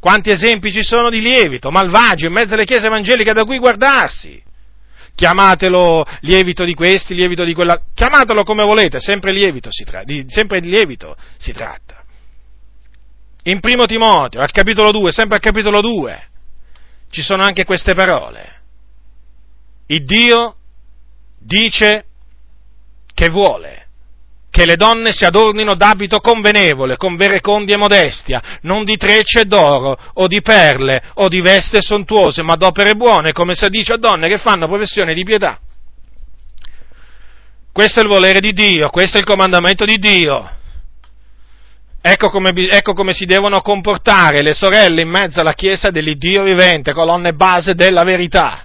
quanti esempi ci sono di lievito, malvagio in mezzo alle chiese evangeliche da cui guardarsi chiamatelo lievito di questi, lievito di quella, chiamatelo come volete, sempre lievito si, tra, di, sempre lievito si tratta. In primo Timoteo, al capitolo 2, sempre al capitolo 2, ci sono anche queste parole. Il Dio dice che vuole che le donne si adornino d'abito convenevole, con verecondia e modestia, non di trecce d'oro, o di perle, o di veste sontuose, ma d'opere buone, come si dice a donne che fanno professione di pietà. Questo è il volere di Dio, questo è il comandamento di Dio. Ecco come, ecco come si devono comportare le sorelle in mezzo alla Chiesa dell'Iddio vivente, colonne base della verità.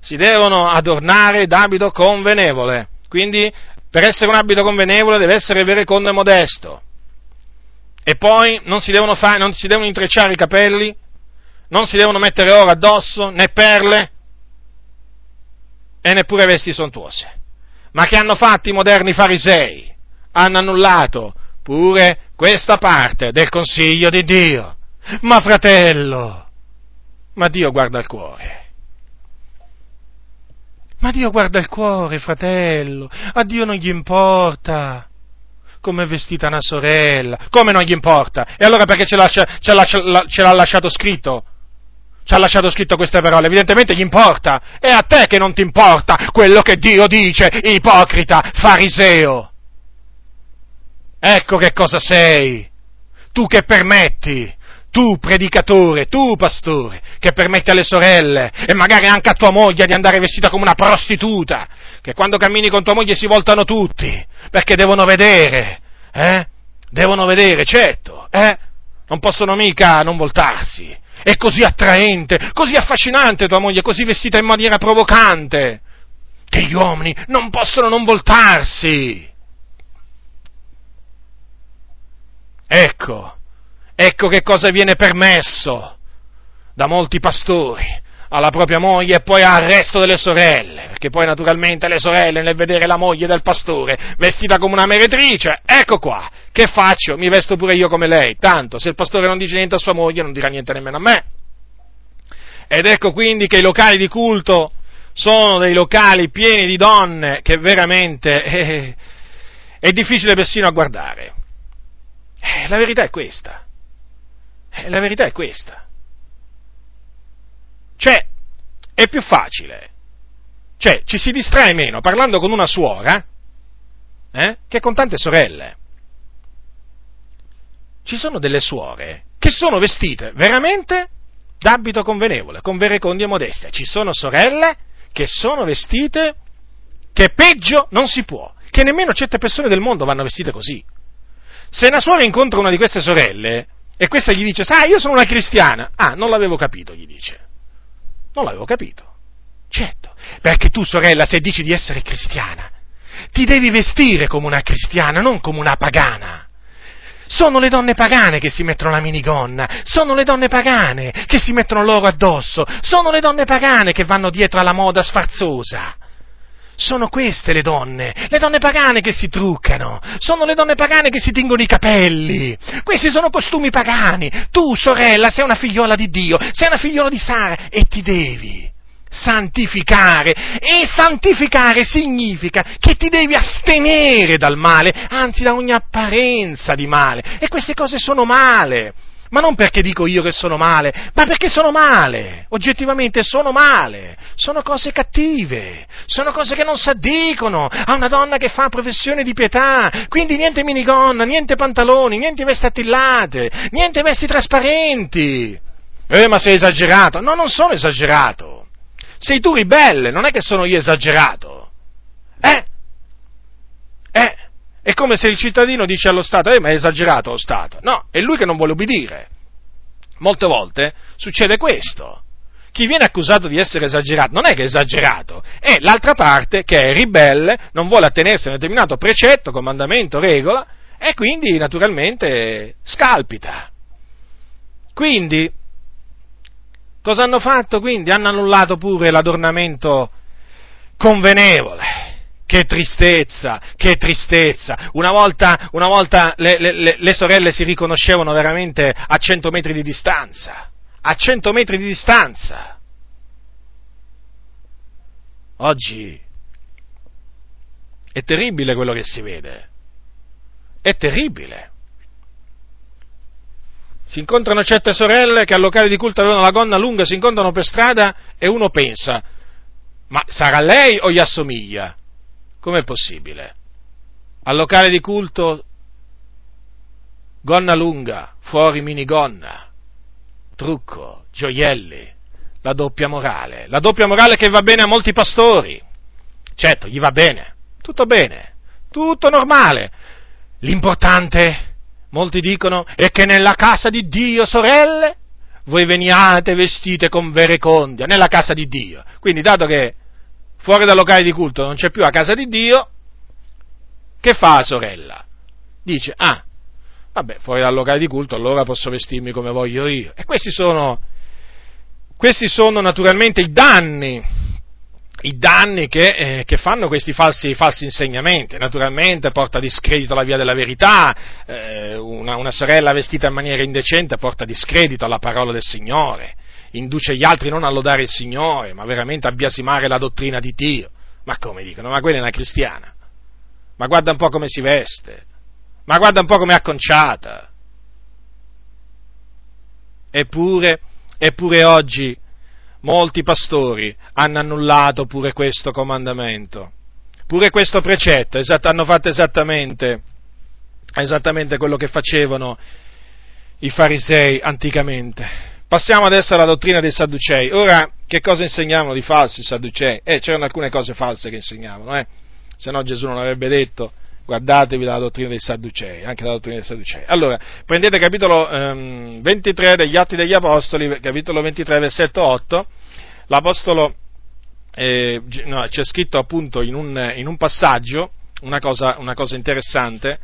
Si devono adornare d'abito convenevole. Quindi per essere un abito convenevole deve essere verecondo e modesto. E poi non si, fare, non si devono intrecciare i capelli, non si devono mettere oro addosso, né perle, e neppure vesti sontuose. Ma che hanno fatto i moderni farisei? Hanno annullato pure questa parte del consiglio di Dio. Ma fratello, ma Dio guarda il cuore. Ma Dio guarda il cuore, fratello, a Dio non gli importa come è vestita una sorella, come non gli importa? E allora perché ce l'ha, ce l'ha, ce l'ha lasciato scritto? Ci ha lasciato scritto queste parole, evidentemente gli importa. È a te che non ti importa quello che Dio dice, ipocrita, fariseo. Ecco che cosa sei. Tu che permetti tu predicatore, tu pastore, che permetti alle sorelle e magari anche a tua moglie di andare vestita come una prostituta, che quando cammini con tua moglie si voltano tutti, perché devono vedere, eh? Devono vedere, certo, eh? Non possono mica non voltarsi. È così attraente, così affascinante tua moglie, così vestita in maniera provocante, che gli uomini non possono non voltarsi. Ecco, Ecco che cosa viene permesso da molti pastori alla propria moglie e poi al resto delle sorelle, perché poi naturalmente le sorelle nel vedere la moglie del pastore vestita come una meretrice, ecco qua, che faccio? Mi vesto pure io come lei, tanto se il pastore non dice niente a sua moglie non dirà niente nemmeno a me. Ed ecco quindi che i locali di culto sono dei locali pieni di donne che veramente eh, è difficile persino a guardare. Eh, la verità è questa. Eh, la verità è questa. Cioè, è più facile. Cioè, ci si distrae meno parlando con una suora eh, che con tante sorelle. Ci sono delle suore che sono vestite veramente d'abito convenevole, con verecondia e modestia. Ci sono sorelle che sono vestite che peggio non si può, che nemmeno certe persone del mondo vanno vestite così. Se una suora incontra una di queste sorelle e questa gli dice, sai, io sono una cristiana, ah, non l'avevo capito, gli dice. Non l'avevo capito. Certo, perché tu, sorella, se dici di essere cristiana, ti devi vestire come una cristiana, non come una pagana. Sono le donne pagane che si mettono la minigonna, sono le donne pagane che si mettono l'oro addosso, sono le donne pagane che vanno dietro alla moda sfarzosa. Sono queste le donne, le donne pagane che si truccano, sono le donne pagane che si tingono i capelli. Questi sono costumi pagani. Tu, sorella, sei una figliola di Dio, sei una figliola di Sara e ti devi santificare. E santificare significa che ti devi astenere dal male, anzi da ogni apparenza di male. E queste cose sono male. Ma non perché dico io che sono male, ma perché sono male. Oggettivamente sono male. Sono cose cattive. Sono cose che non si addicono a una donna che fa professione di pietà. Quindi niente minigonna, niente pantaloni, niente vesti attillate, niente vesti trasparenti. Eh, ma sei esagerato? No, non sono esagerato. Sei tu ribelle, non è che sono io esagerato. Eh? È come se il cittadino dice allo Stato, eh, ma è esagerato lo Stato. No, è lui che non vuole ubbidire. Molte volte succede questo. Chi viene accusato di essere esagerato non è che è esagerato, è l'altra parte che è ribelle, non vuole attenersi a un determinato precetto, comandamento, regola, e quindi naturalmente scalpita. Quindi Cosa hanno fatto quindi? Hanno annullato pure l'adornamento convenevole. Che tristezza, che tristezza. Una volta, una volta le, le, le, sorelle si riconoscevano veramente a cento metri di distanza. A cento metri di distanza. Oggi è terribile quello che si vede. È terribile. Si incontrano certe sorelle che al locale di culto avevano la gonna lunga, si incontrano per strada e uno pensa, ma sarà lei o gli assomiglia? Com'è possibile? Al locale di culto, gonna lunga, fuori minigonna, trucco, gioielli, la doppia morale, la doppia morale che va bene a molti pastori. Certo, gli va bene, tutto bene, tutto normale. L'importante Molti dicono, e che nella casa di Dio, sorelle, voi veniate vestite con verecondia, nella casa di Dio. Quindi, dato che fuori dal locale di culto non c'è più la casa di Dio, che fa la sorella? Dice, ah, vabbè, fuori dal locale di culto allora posso vestirmi come voglio io. E questi sono, questi sono naturalmente i danni i danni che, eh, che fanno questi falsi, falsi, insegnamenti. Naturalmente porta discredito alla via della verità, eh, una, una, sorella vestita in maniera indecente porta discredito alla parola del Signore, induce gli altri non a lodare il Signore, ma veramente a biasimare la dottrina di Dio. Ma come dicono? Ma quella è una cristiana. Ma guarda un po' come si veste. Ma guarda un po' come è acconciata. Eppure, eppure oggi molti pastori hanno annullato pure questo comandamento, pure questo precetto, esatto, hanno fatto esattamente, esattamente quello che facevano i farisei anticamente. Passiamo adesso alla dottrina dei Sadducei. Ora, che cosa insegnavano di falsi i Sadducei? Eh, c'erano alcune cose false che insegnavano, eh? Se no Gesù non avrebbe detto guardatevi la dottrina dei Sadducei, anche la dottrina dei Sadducei. Allora, prendete capitolo ehm, 23 degli Atti degli Apostoli, capitolo 23, versetto 8, l'Apostolo, eh, no, c'è scritto appunto in un, in un passaggio una cosa, una cosa interessante,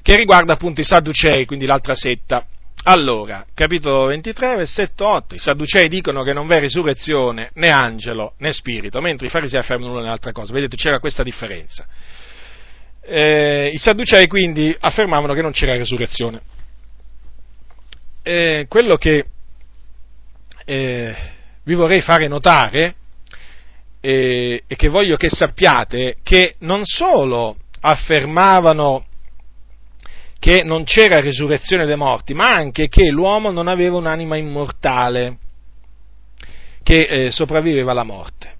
che riguarda appunto i Sadducei, quindi l'altra setta. Allora, capitolo 23, versetto 8, i Sadducei dicono che non v'è risurrezione, né angelo, né spirito, mentre i farisei affermano un'altra cosa. Vedete, c'era questa differenza eh, i Sadducei quindi affermavano che non c'era resurrezione. Eh, quello che eh, vi vorrei fare notare e che voglio che sappiate che non solo affermavano che non c'era resurrezione dei morti, ma anche che l'uomo non aveva un'anima immortale che eh, sopravviveva alla morte.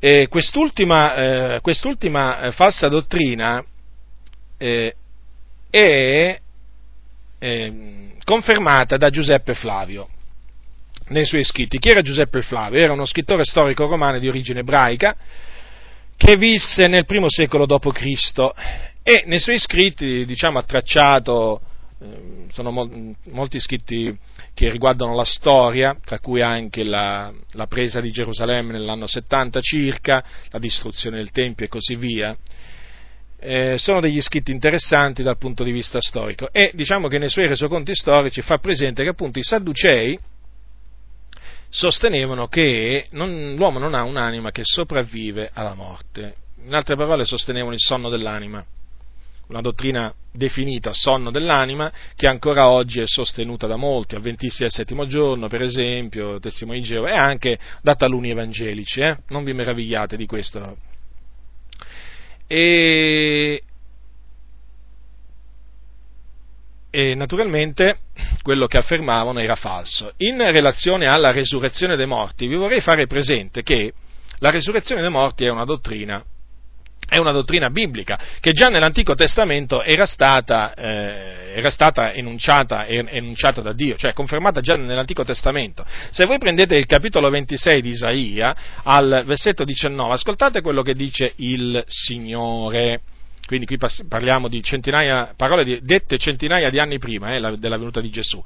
E quest'ultima, eh, quest'ultima eh, falsa dottrina eh, è ehm, confermata da Giuseppe Flavio nei suoi scritti. Chi era Giuseppe Flavio? Era uno scrittore storico romano di origine ebraica che visse nel primo secolo d.C. e nei suoi scritti diciamo, ha tracciato, eh, sono mo- molti scritti che riguardano la storia, tra cui anche la, la, presa di Gerusalemme nell'anno 70 circa, la distruzione del Tempio e così via. Eh, sono degli scritti interessanti dal punto di vista storico e diciamo che nei suoi resoconti storici fa presente che appunto i Sadducei sostenevano che non, l'uomo non ha un'anima che sopravvive alla morte. In altre parole sostenevano il sonno dell'anima una dottrina definita sonno dell'anima, che ancora oggi è sostenuta da molti, avventisti del settimo giorno, per esempio, testimoni di Geova, e anche da taluni evangelici, eh? non vi meravigliate di questo. E, e naturalmente quello che affermavano era falso. In relazione alla resurrezione dei morti, vi vorrei fare presente che la resurrezione dei morti è una dottrina è una dottrina biblica che già nell'Antico Testamento era stata, eh, era stata enunciata, enunciata, da Dio, cioè confermata già nell'Antico Testamento. Se voi prendete il capitolo 26 di Isaia, al versetto 19, ascoltate quello che dice il Signore. Quindi qui parliamo di centinaia, parole di, dette centinaia di anni prima eh, della venuta di Gesù.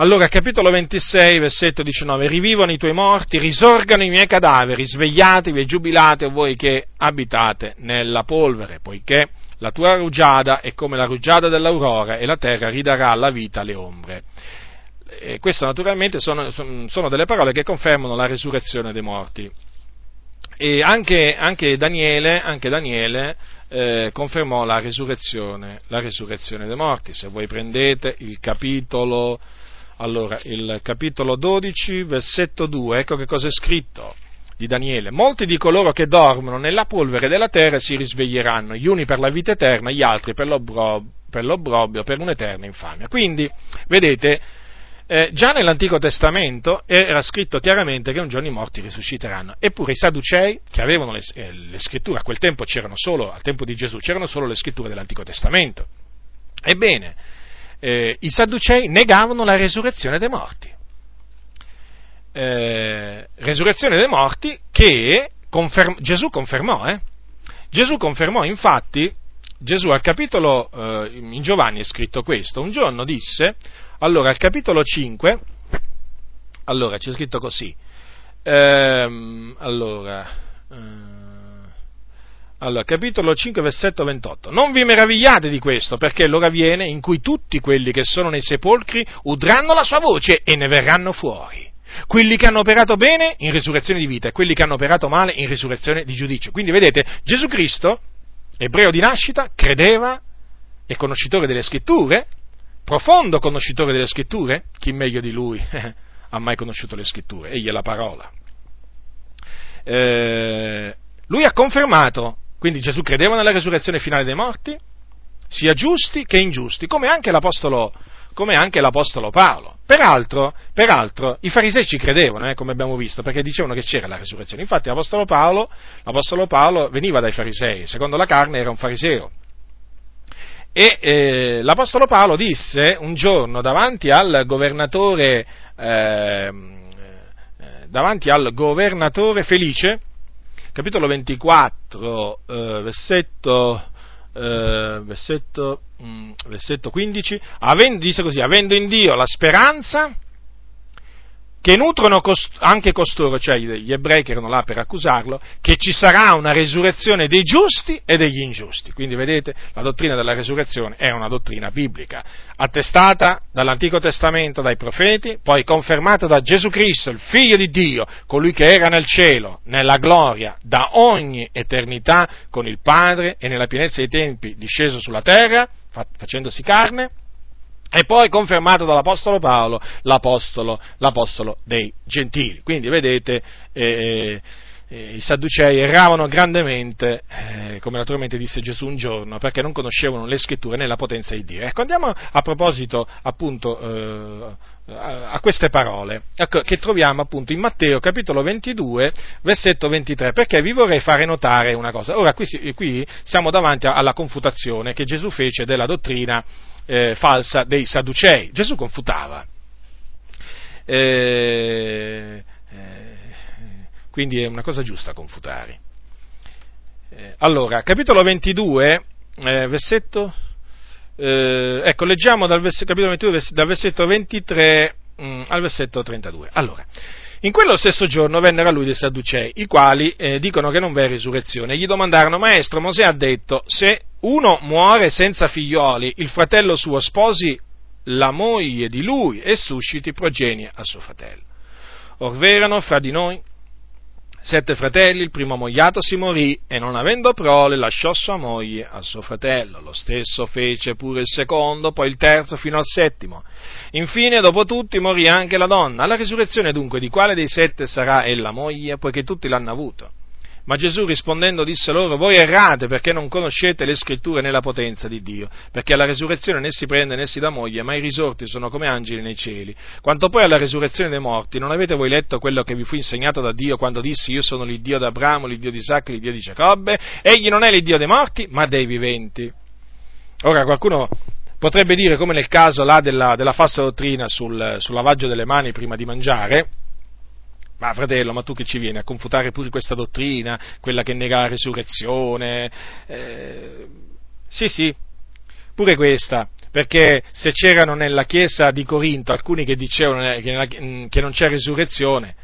Allora, capitolo 26, versetto 19, rivivono i tuoi morti, risorgano i miei cadaveri, svegliatevi e giubilate voi che abitate nella polvere, poiché la tua rugiada è come la rugiada dell'aurora e la terra ridarà la vita alle ombre. E queste naturalmente sono, sono, delle parole che confermano la risurrezione dei morti. E anche, anche Daniele, anche Daniele eh, confermò la risurrezione, la risurrezione dei morti. Se voi prendete il capitolo allora, il capitolo 12, versetto 2, ecco che cosa è scritto di Daniele. Molti di coloro che dormono nella polvere della terra si risveglieranno, gli uni per la vita eterna, gli altri per l'obbrobio, per, l'obbrobio, per un'eterna infamia. Quindi, vedete, eh, già nell'Antico Testamento era scritto chiaramente che un giorno i morti risusciteranno. Eppure i Sadducei, che avevano le, eh, le scritture, a quel tempo c'erano solo, al tempo di Gesù, c'erano solo le scritture dell'Antico Testamento. Ebbene, eh, i Sadducei negavano la resurrezione dei morti. Eh, resurrezione dei morti che conferm- Gesù confermò. Eh? Gesù confermò infatti, Gesù al capitolo, eh, in Giovanni è scritto questo, un giorno disse, allora al capitolo 5, allora c'è scritto così, ehm, allora, eh, allora, capitolo 5, versetto 28. Non vi meravigliate di questo, perché l'ora viene in cui tutti quelli che sono nei sepolcri udranno la sua voce e ne verranno fuori. Quelli che hanno operato bene in risurrezione di vita e quelli che hanno operato male in risurrezione di giudizio. Quindi vedete, Gesù Cristo, ebreo di nascita, credeva, è conoscitore delle scritture, profondo conoscitore delle scritture, chi meglio di lui ha mai conosciuto le scritture? Egli è la parola. Eh, lui ha confermato quindi Gesù credeva nella resurrezione finale dei morti, sia giusti che ingiusti, come anche l'Apostolo, come anche l'Apostolo Paolo. Peraltro, peraltro, i farisei ci credevano, eh, come abbiamo visto, perché dicevano che c'era la resurrezione. Infatti l'Apostolo Paolo, l'Apostolo Paolo veniva dai farisei, secondo la carne era un fariseo. E eh, l'Apostolo Paolo disse un giorno davanti al governatore, eh, eh davanti al governatore Felice, capitolo 24, eh, versetto, eh, versetto, mh, mm, versetto 15, avendo, dice così, avendo in Dio la speranza che nutrono cost- anche costoro, cioè gli ebrei che erano là per accusarlo, che ci sarà una resurrezione dei giusti e degli ingiusti. Quindi vedete, la dottrina della resurrezione è una dottrina biblica, attestata dall'Antico Testamento, dai profeti, poi confermata da Gesù Cristo, il Figlio di Dio, colui che era nel cielo, nella gloria, da ogni eternità, con il Padre e nella pienezza dei tempi disceso sulla terra, facendosi carne e poi confermato dall'Apostolo Paolo, l'Apostolo, l'Apostolo dei Gentili. Quindi vedete, eh, eh, i Sadducei erravano grandemente, eh, come naturalmente disse Gesù un giorno, perché non conoscevano le scritture né la potenza di Dio. Ecco, andiamo a proposito appunto eh, a queste parole, ecco, che troviamo appunto in Matteo capitolo 22, versetto 23, perché vi vorrei fare notare una cosa. Ora, qui, qui siamo davanti alla confutazione che Gesù fece della dottrina eh, falsa dei Sadducei. Gesù confutava. Eh, eh, quindi è una cosa giusta confutare. Eh, allora, capitolo 22, eh, versetto, eh, ecco, leggiamo dal vers- capitolo 22, dal versetto 23 mh, mm, al versetto 32. Allora, in quello stesso giorno vennero a lui dei Sadducei, i quali eh, dicono che non v'è risurrezione, e gli domandarono, Maestro, Mosè ha detto, se uno muore senza figlioli, il fratello suo sposi la moglie di lui e susciti progenie a suo fratello. Or v'erano fra di noi sette fratelli, il primo mogliato si morì e non avendo prole lasciò sua moglie a suo fratello. Lo stesso fece pure il secondo, poi il terzo fino al settimo. Infine, dopo tutti, morì anche la donna. Alla risurrezione dunque di quale dei sette sarà ella moglie, poiché tutti l'hanno avuto? Ma Gesù rispondendo disse loro, voi errate perché non conoscete le scritture né la potenza di Dio, perché alla resurrezione né si prende né si dà moglie, ma i risorti sono come angeli nei cieli. Quanto poi alla resurrezione dei morti, non avete voi letto quello che vi fu insegnato da Dio quando dissi io sono l'Iddio d'Abramo, l'Iddio di Isacco, l'Iddio di Giacobbe? Egli non è l'Iddio dei morti, ma dei viventi. Ora qualcuno potrebbe dire, come nel caso là della, della falsa dottrina sul, sul lavaggio delle mani prima di mangiare, ma fratello, ma tu che ci vieni a confutare pure questa dottrina, quella che nega la resurrezione? Eh, sì, sì, pure questa, perché se c'erano nella chiesa di Corinto alcuni che dicevano che, non c'è resurrezione,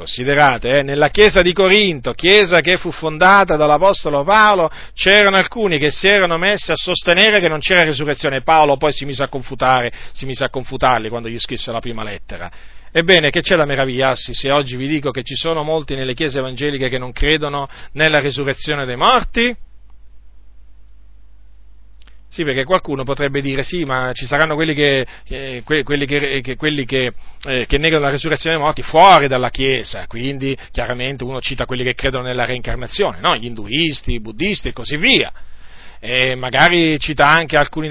considerate, eh, nella chiesa di Corinto, chiesa che fu fondata dall'Apostolo Paolo, c'erano alcuni che si erano messi a sostenere che non c'era resurrezione. Paolo poi si mise a confutare, si mise a confutarli quando gli scrisse la prima lettera. Ebbene, che c'è da meravigliarsi se oggi vi dico che ci sono molti nelle chiese evangeliche che non credono nella risurrezione dei morti? Sì, perché qualcuno potrebbe dire sì, ma ci saranno quelli che, eh, quelli che, che, quelli che eh, negano la risurrezione dei morti fuori dalla Chiesa, quindi chiaramente uno cita quelli che credono nella reincarnazione, no? gli induisti, i buddisti e così via. E magari cita anche alcuni,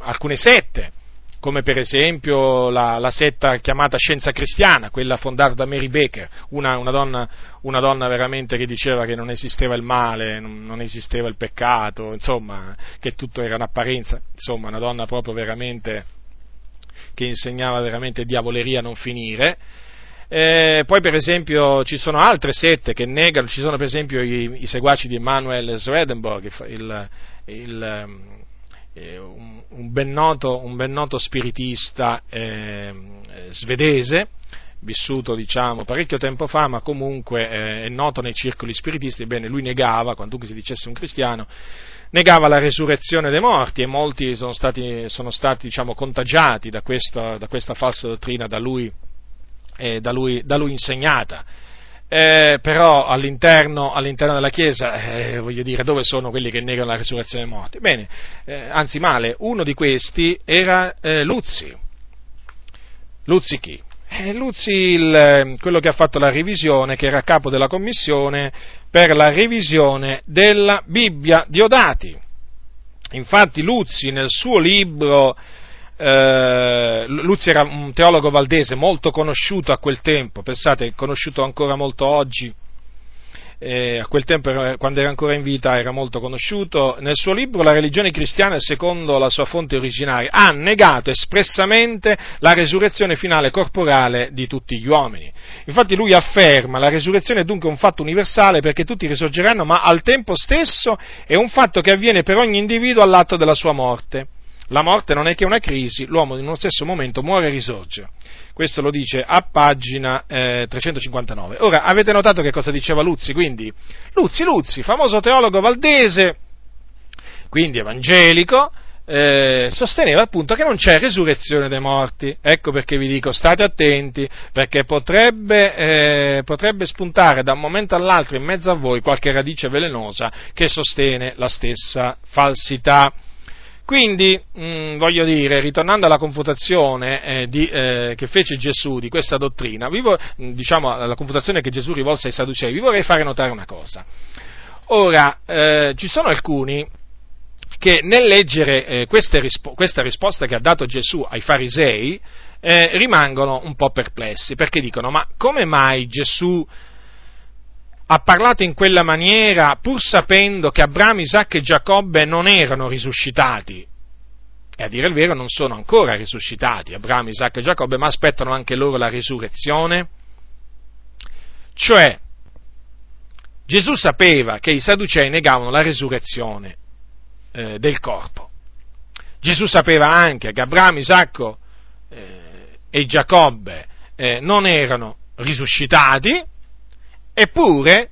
alcune sette come per esempio la, la, setta chiamata Scienza Cristiana, quella fondata da Mary Baker, una, una, donna, una, donna, veramente che diceva che non esisteva il male, non, esisteva il peccato, insomma, che tutto era un'apparenza, insomma, una donna proprio veramente che insegnava veramente diavoleria a non finire. Eh, poi per esempio ci sono altre sette che negano, ci sono per esempio i, i seguaci di Emanuel Swedenborg, il, il un, un, ben noto, un, ben noto, spiritista eh, svedese, vissuto diciamo parecchio tempo fa, ma comunque eh, è noto nei circoli spiritisti, ebbene lui negava, quantunque si dicesse un cristiano, negava la resurrezione dei morti e molti sono stati, sono stati diciamo, contagiati da questa, da questa, falsa dottrina da lui, eh, da lui, da lui insegnata eh, però all'interno, all'interno, della Chiesa, eh, voglio dire, dove sono quelli che negano la risurrezione dei morti? Bene, eh, anzi male, uno di questi era eh, Luzzi. Luzzi chi? Eh, Luzzi, il, quello che ha fatto la revisione, che era capo della commissione per la revisione della Bibbia di Odati. Infatti Luzzi nel suo libro eh, Luzzi era un teologo valdese molto conosciuto a quel tempo, pensate, conosciuto ancora molto oggi, eh, a quel tempo quando era ancora in vita era molto conosciuto, nel suo libro La religione cristiana secondo la sua fonte originaria ha negato espressamente la resurrezione finale corporale di tutti gli uomini. Infatti lui afferma la resurrezione è dunque un fatto universale perché tutti risorgeranno, ma al tempo stesso è un fatto che avviene per ogni individuo all'atto della sua morte. La morte non è che una crisi, l'uomo in uno stesso momento muore e risorge. Questo lo dice a pagina eh, 359. Ora, avete notato che cosa diceva Luzzi? Quindi, Luzzi, Luzzi, famoso teologo valdese, quindi evangelico, eh, sosteneva appunto che non c'è resurrezione dei morti. Ecco perché vi dico state attenti, perché potrebbe, eh, potrebbe, spuntare da un momento all'altro in mezzo a voi qualche radice velenosa che sostiene la stessa falsità. Quindi, mh, mm, voglio dire, ritornando alla confutazione eh, di, eh, che fece Gesù di questa dottrina, vivo, mm, diciamo alla confutazione che Gesù rivolse ai Sadducei, vi vorrei fare notare una cosa. Ora, eh, ci sono alcuni che nel leggere eh, rispo- questa risposta che ha dato Gesù ai farisei, eh, rimangono un po' perplessi, perché dicono, ma come mai Gesù ha parlato in quella maniera pur sapendo che Abramo, Isacco e Giacobbe non erano risuscitati. E a dire il vero non sono ancora risuscitati, Abramo, Isacco e Giacobbe, ma aspettano anche loro la risurrezione. Cioè, Gesù sapeva che i Sadducei negavano la risurrezione eh, del corpo. Gesù sapeva anche che Abramo, Isacco eh, e Giacobbe eh, non erano risuscitati, eppure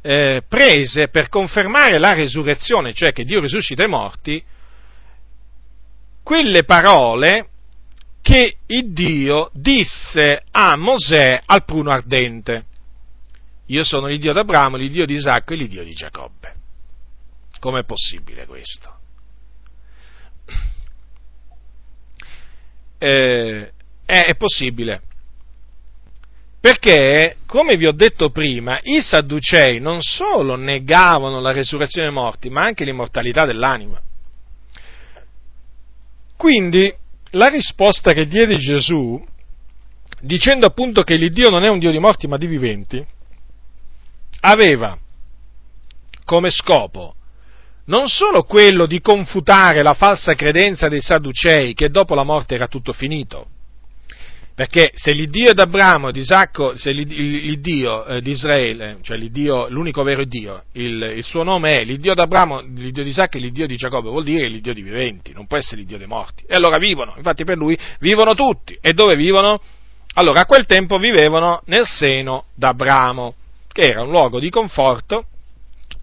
eh, prese per confermare la resurrezione, cioè che Dio risuscita i morti, quelle parole che il Dio disse a Mosè al pruno ardente. Io sono l'Iddio d'Abramo, l'Iddio di Isacco e l'Iddio di Giacobbe. Com'è possibile questo? Eh, è possibile perché, come vi ho detto prima, i Sadducei non solo negavano la resurrezione dei morti, ma anche l'immortalità dell'anima. Quindi, la risposta che diede Gesù, dicendo appunto che l'Iddio non è un Dio di morti ma di viventi, aveva come scopo non solo quello di confutare la falsa credenza dei Sadducei che dopo la morte era tutto finito, perché se l'Iddio d'Abramo, di Isacco, se l'Iddio eh, di Israele, cioè l'Iddio, l'unico vero Dio, il, il, suo nome è l'Iddio d'Abramo, l'Iddio di Isacco e l'Iddio di Giacobbe, vuol dire l'Iddio di viventi, non può essere l'Iddio dei morti. E allora vivono, infatti per lui vivono tutti. E dove vivono? Allora a quel tempo vivevano nel seno d'Abramo, che era un luogo di conforto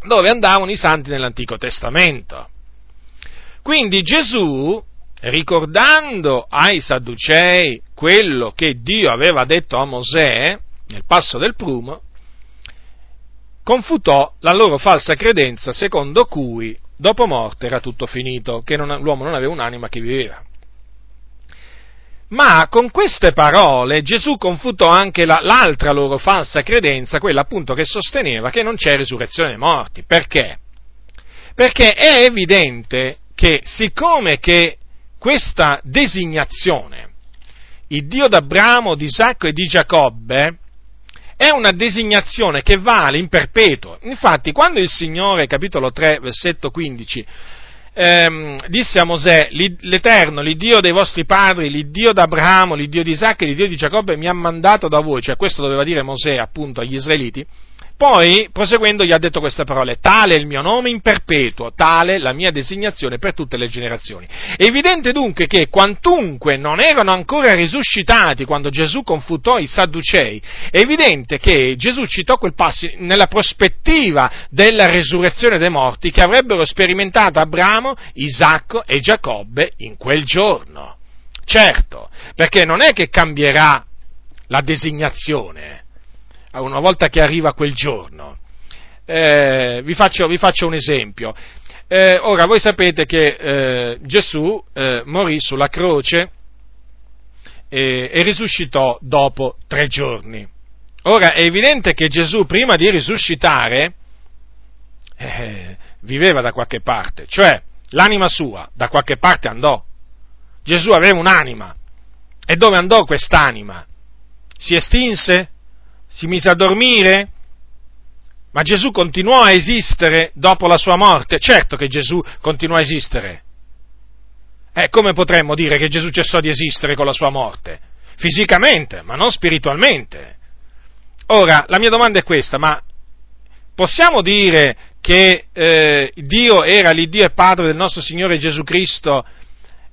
dove andavano i santi nell'Antico Testamento. Quindi Gesù ricordando ai Sadducei quello che Dio aveva detto a Mosè nel passo del prumo, confutò la loro falsa credenza secondo cui dopo morte era tutto finito, che non, l'uomo non aveva un'anima che viveva. Ma con queste parole Gesù confutò anche la, l'altra loro falsa credenza, quella appunto che sosteneva che non c'è risurrezione dei morti. Perché? Perché è evidente che siccome che questa designazione, il Dio d'Abramo, di Isacco e di Giacobbe, è una designazione che vale in perpetuo. Infatti, quando il Signore, capitolo 3, versetto 15, ehm, disse a Mosè, l'Eterno, l'Iddio dei vostri padri, l'Iddio d'Abramo, l'Iddio di Isacco e l'Iddio di Giacobbe mi ha mandato da voi, cioè questo doveva dire Mosè appunto agli israeliti, poi, proseguendo, gli ha detto queste parole, tale è il mio nome in perpetuo, tale la mia designazione per tutte le generazioni. È evidente dunque che quantunque non erano ancora risuscitati quando Gesù confutò i Sadducei, è evidente che Gesù citò quel passo nella prospettiva della resurrezione dei morti che avrebbero sperimentato Abramo, Isacco e Giacobbe in quel giorno. Certo, perché non è che cambierà la designazione, una volta che arriva quel giorno. Eh, vi, faccio, vi, faccio, un esempio. Eh, ora, voi sapete che eh, Gesù eh, morì sulla croce e, e risuscitò dopo tre giorni. Ora, è evidente che Gesù, prima di risuscitare, eh, viveva da qualche parte, cioè l'anima sua da qualche parte andò. Gesù aveva un'anima. E dove andò quest'anima? Si estinse? Si mise a dormire? Ma Gesù continuò a esistere dopo la sua morte? Certo che Gesù continuò a esistere. Eh, come potremmo dire che Gesù cessò di esistere con la sua morte? Fisicamente, ma non spiritualmente. Ora, la mia domanda è questa, ma possiamo dire che eh, Dio era l'Iddio e Padre del nostro Signore Gesù Cristo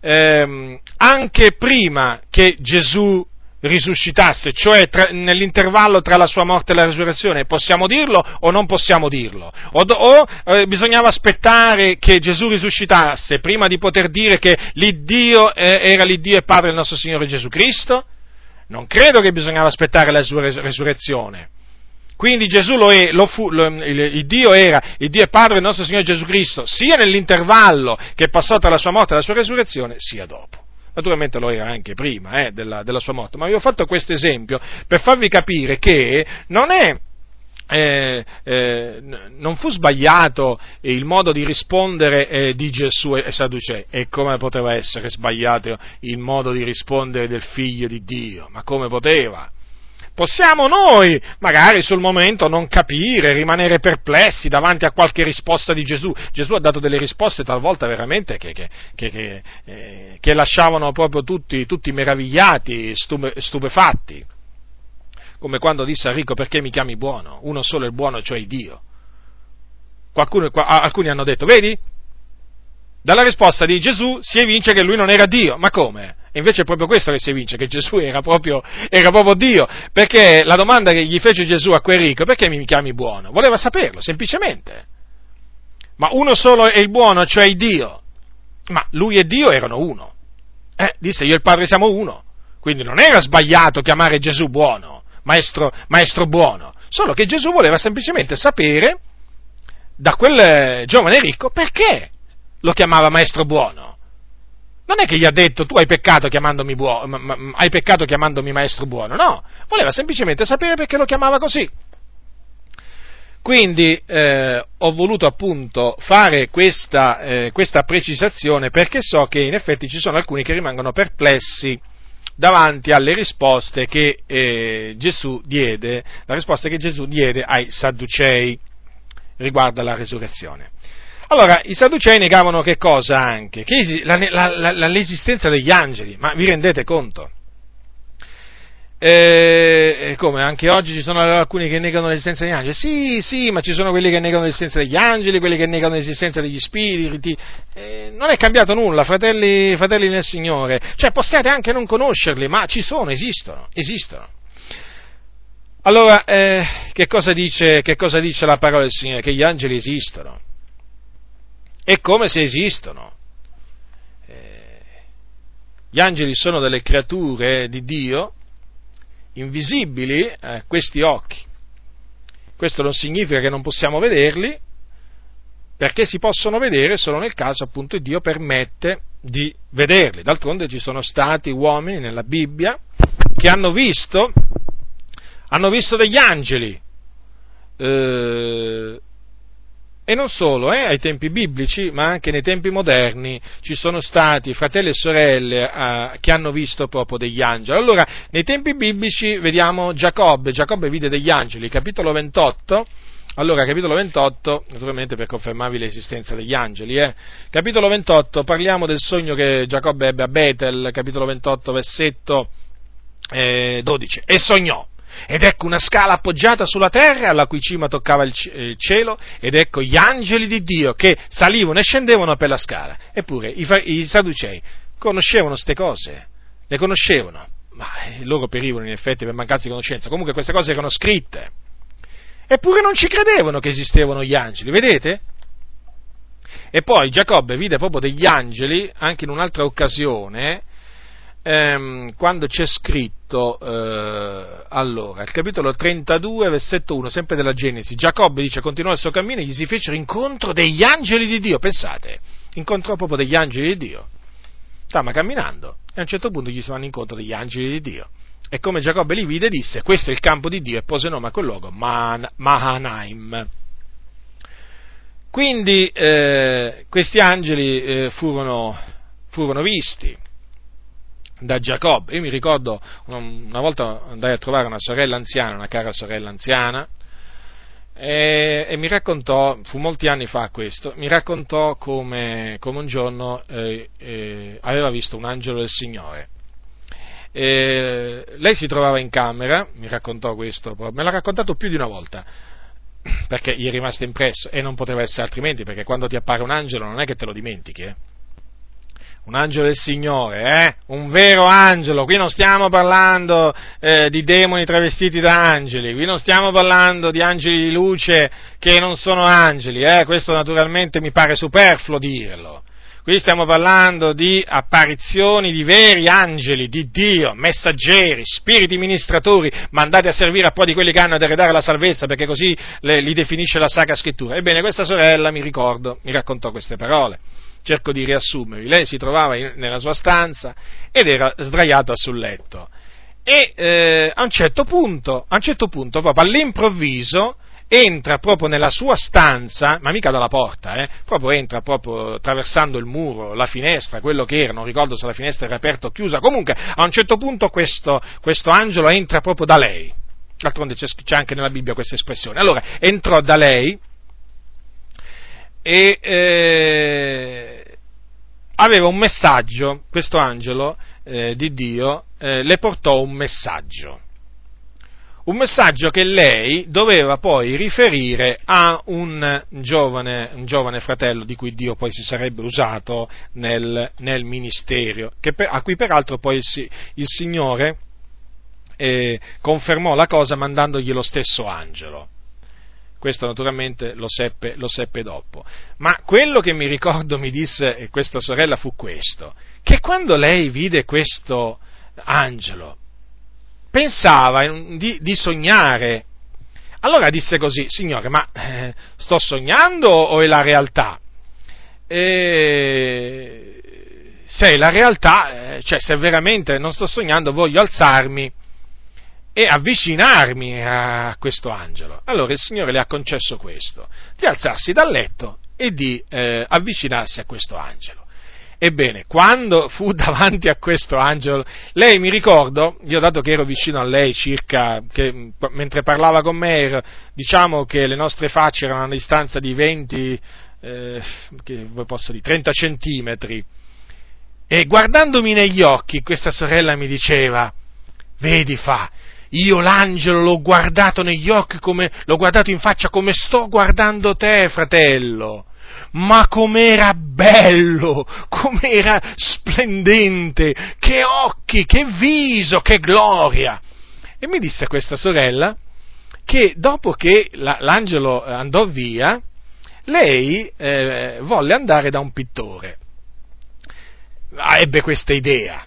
ehm, anche prima che Gesù risuscitasse, cioè tra, nell'intervallo tra la sua morte e la risurrezione, possiamo dirlo o non possiamo dirlo? O, o eh, bisognava aspettare che Gesù risuscitasse prima di poter dire che l'Iddio eh, era l'Iddio e Padre del nostro Signore Gesù Cristo? Non credo che bisognava aspettare la sua resurrezione. quindi Gesù lo è, lo fu, lo, il, il, Dio era, il Dio è Padre del nostro Signore Gesù Cristo, sia nell'intervallo che è passato tra la sua morte e la sua resurrezione, sia dopo. Naturalmente lo era anche prima eh, della, della, sua morte, ma vi ho fatto questo esempio per farvi capire che non è. Eh, eh, non fu sbagliato il modo di rispondere eh, di Gesù e Sadducei, e come poteva essere sbagliato il modo di rispondere del figlio di Dio? Ma come poteva? Possiamo noi, magari sul momento, non capire, rimanere perplessi davanti a qualche risposta di Gesù. Gesù ha dato delle risposte talvolta veramente che, che, che, eh, che lasciavano proprio tutti, tutti meravigliati, stupe, stupefatti. Come quando disse a Ricco perché mi chiami buono? Uno solo è buono, cioè Dio. Qualcuno, alcuni hanno detto, vedi? Dalla risposta di Gesù si evince che lui non era Dio. Ma come? E invece è proprio questo che si evince, che Gesù era proprio, era proprio Dio. Perché la domanda che gli fece Gesù a quel ricco, perché mi chiami buono? Voleva saperlo, semplicemente. Ma uno solo è il buono, cioè Dio. Ma lui e Dio erano uno. Eh, disse io e il Padre siamo uno. Quindi non era sbagliato chiamare Gesù buono, maestro, maestro buono. Solo che Gesù voleva semplicemente sapere da quel giovane ricco perché lo chiamava maestro buono. Non è che gli ha detto tu hai peccato chiamandomi, buono, ma, ma, hai peccato chiamandomi maestro buono, no, voleva semplicemente sapere perché lo chiamava così. Quindi eh, ho voluto appunto fare questa, eh, questa, precisazione perché so che in effetti ci sono alcuni che rimangono perplessi davanti alle risposte che eh, Gesù diede, la risposta che Gesù diede ai Sadducei riguardo alla resurrezione. Allora, i Sadducei negavano che cosa anche? Che la, la, la, l'esistenza degli angeli, ma vi rendete conto? E come anche oggi ci sono alcuni che negano l'esistenza degli angeli? Sì, sì, ma ci sono quelli che negano l'esistenza degli angeli, quelli che negano l'esistenza degli spiriti. Eh, non è cambiato nulla, fratelli, fratelli nel Signore. Cioè, possiate anche non conoscerli, ma ci sono, esistono, esistono. Allora, eh, che, cosa dice, che cosa dice la parola del Signore? Che gli angeli esistono. È come se esistono. Eh, gli angeli sono delle creature di Dio, invisibili a questi occhi. Questo non significa che non possiamo vederli, perché si possono vedere solo nel caso appunto Dio permette di vederli. D'altronde ci sono stati uomini nella Bibbia che hanno visto, hanno visto degli angeli. Eh, e non solo, eh, ai tempi biblici, ma anche nei tempi moderni ci sono stati fratelli e sorelle eh, che hanno visto proprio degli angeli. Allora, nei tempi biblici vediamo Giacobbe, Giacobbe vide degli angeli, capitolo 28, allora, capitolo 28, naturalmente per confermarvi l'esistenza degli angeli, eh. capitolo 28, parliamo del sogno che Giacobbe ebbe a Betel, capitolo 28, versetto eh, 12, e sognò ed ecco una scala appoggiata sulla terra, alla cui cima toccava il cielo, ed ecco gli angeli di Dio che salivano e scendevano per la scala. Eppure i, i Sadducei conoscevano queste cose, le conoscevano, ma eh, loro perivano in effetti per mancanza di conoscenza. Comunque queste cose erano scritte. Eppure non ci credevano che esistevano gli angeli, vedete? E poi Giacobbe vide proprio degli angeli anche in un'altra occasione, ehm, quando c'è scritto, eh, allora, il capitolo 32, versetto 1, sempre della Genesi, Giacobbe dice, continuò il suo cammino e gli si fecero incontro degli angeli di Dio, pensate, incontrò proprio degli angeli di Dio, stava camminando e a un certo punto gli si vanno incontro degli angeli di Dio. E come Giacobbe li vide, disse, questo è il campo di Dio, e pose nome a quel luogo, Man- Mahanaim. Quindi eh, questi angeli eh, furono, furono visti, da Giacobbe. Io mi ricordo una volta andai a trovare una sorella anziana, una cara sorella anziana, e, e mi raccontò, fu molti anni fa questo, mi raccontò come, come un giorno eh, eh, aveva visto un angelo del Signore. E lei si trovava in camera, mi raccontò questo, me l'ha raccontato più di una volta, perché gli è rimasto impresso e non poteva essere altrimenti, perché quando ti appare un angelo non è che te lo dimentichi. Eh? Un angelo del Signore, eh? un vero angelo, qui non stiamo parlando eh, di demoni travestiti da angeli, qui non stiamo parlando di angeli di luce che non sono angeli, eh? questo naturalmente mi pare superfluo dirlo. Qui stiamo parlando di apparizioni di veri angeli di Dio, messaggeri, spiriti ministratori, mandati a servire a po' di quelli che hanno ad eredare la salvezza, perché così le, li definisce la Sacra Scrittura. Ebbene, questa sorella, mi ricordo, mi raccontò queste parole. Cerco di riassumervi. Lei si trovava in, nella sua stanza ed era sdraiata sul letto. E eh, a un certo punto, a un certo punto, proprio all'improvviso, entra proprio nella sua stanza, ma mica dalla porta, eh, proprio entra proprio attraversando il muro, la finestra, quello che era, non ricordo se la finestra era aperta o chiusa, comunque a un certo punto questo, questo angelo entra proprio da lei, d'altronde c'è, c'è, anche nella Bibbia questa espressione, allora entrò da lei e eh, aveva un messaggio, questo angelo eh, di Dio eh, le portò un messaggio un messaggio che lei doveva poi riferire a un giovane, un giovane fratello di cui Dio poi si sarebbe usato nel, nel ministero, per, a cui peraltro poi il, il Signore eh, confermò la cosa mandandogli lo stesso angelo. Questo naturalmente lo seppe, lo seppe dopo. Ma quello che mi ricordo mi disse questa sorella fu questo, che quando lei vide questo angelo, pensava di, di sognare. Allora disse così, Signore, ma eh, sto sognando o è la realtà? E se è la realtà, eh, cioè se veramente non sto sognando, voglio alzarmi e avvicinarmi a questo angelo. Allora il Signore le ha concesso questo, di alzarsi dal letto e di eh, avvicinarsi a questo angelo. Ebbene, quando fu davanti a questo angelo, lei mi ricordo, io dato che ero vicino a lei circa, che, mentre parlava con me, ero, diciamo che le nostre facce erano a una distanza di 20, eh, che posso dire, 30 centimetri, e guardandomi negli occhi, questa sorella mi diceva, vedi fa, io l'angelo l'ho guardato negli occhi come, l'ho guardato in faccia come sto guardando te, fratello ma com'era bello, com'era splendente, che occhi, che viso, che gloria. E mi disse questa sorella che dopo che la, l'angelo andò via, lei eh, volle andare da un pittore. Ah, ebbe questa idea.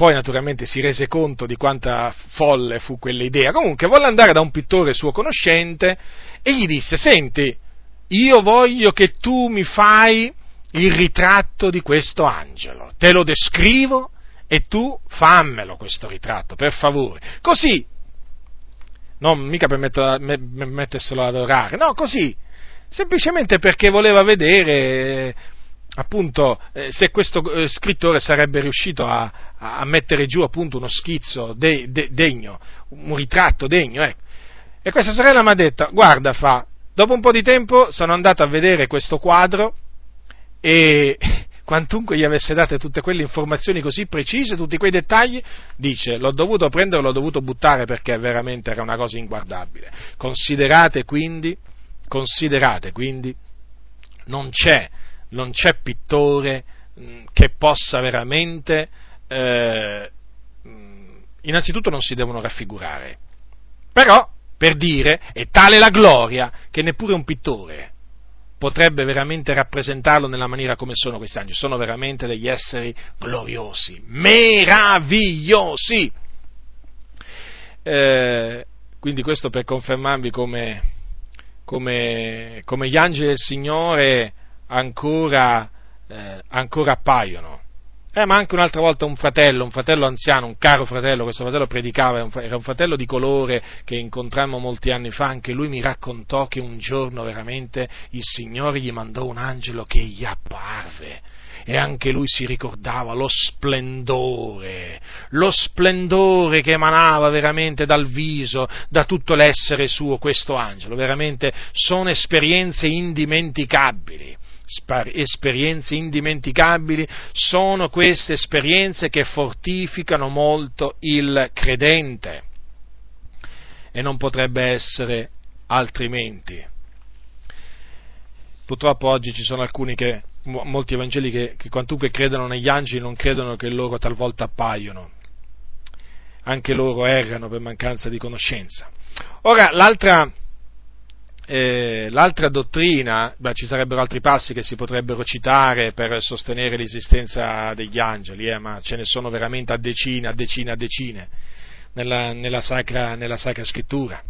Poi naturalmente si rese conto di quanta folle fu quell'idea. Comunque volle andare da un pittore suo conoscente e gli disse, senti, io voglio che tu mi fai il ritratto di questo angelo, te lo descrivo e tu fammelo questo ritratto, per favore. Così, non mica per metterselo ad adorare, no, così, semplicemente perché voleva vedere appunto eh, se questo eh, scrittore sarebbe riuscito a, a, mettere giù appunto uno schizzo de, de, degno, un ritratto degno, ecco. E questa sorella mi ha detto, guarda fa, Dopo un po' di tempo sono andato a vedere questo quadro e quantunque gli avesse date tutte quelle informazioni così precise, tutti quei dettagli, dice l'ho dovuto prendere, l'ho dovuto buttare perché veramente era una cosa inguardabile. Considerate quindi, considerate quindi, non c'è, non c'è pittore che possa veramente, eh, mm, innanzitutto non si devono raffigurare, però per dire è tale la gloria che neppure un pittore potrebbe veramente rappresentarlo nella maniera come sono questi angeli. Sono veramente degli esseri gloriosi, meravigliosi. Eh, quindi questo per confermarvi come, come, come, gli angeli del Signore ancora, eh, ancora appaiono. Eh, ma anche un'altra volta un fratello, un fratello anziano, un caro fratello, questo fratello predicava, era un fratello di colore che incontrammo molti anni fa, anche lui mi raccontò che un giorno veramente il Signore gli mandò un angelo che gli apparve e anche lui si ricordava lo splendore, lo splendore che emanava veramente dal viso, da tutto l'essere suo questo angelo, veramente sono esperienze indimenticabili esperienze indimenticabili, sono queste esperienze che fortificano molto il credente e non potrebbe essere altrimenti. Purtroppo oggi ci sono alcuni che, molti evangeli che, che quantunque credono negli angeli non credono che loro talvolta appaiono. Anche loro errano per mancanza di conoscenza. Ora, l'altra, eh, l'altra dottrina, beh, ci sarebbero altri passi che si potrebbero citare per sostenere l'esistenza degli angeli, eh, ma ce ne sono veramente a decine, a decine, a decine nella, nella, sacra, nella sacra, scrittura.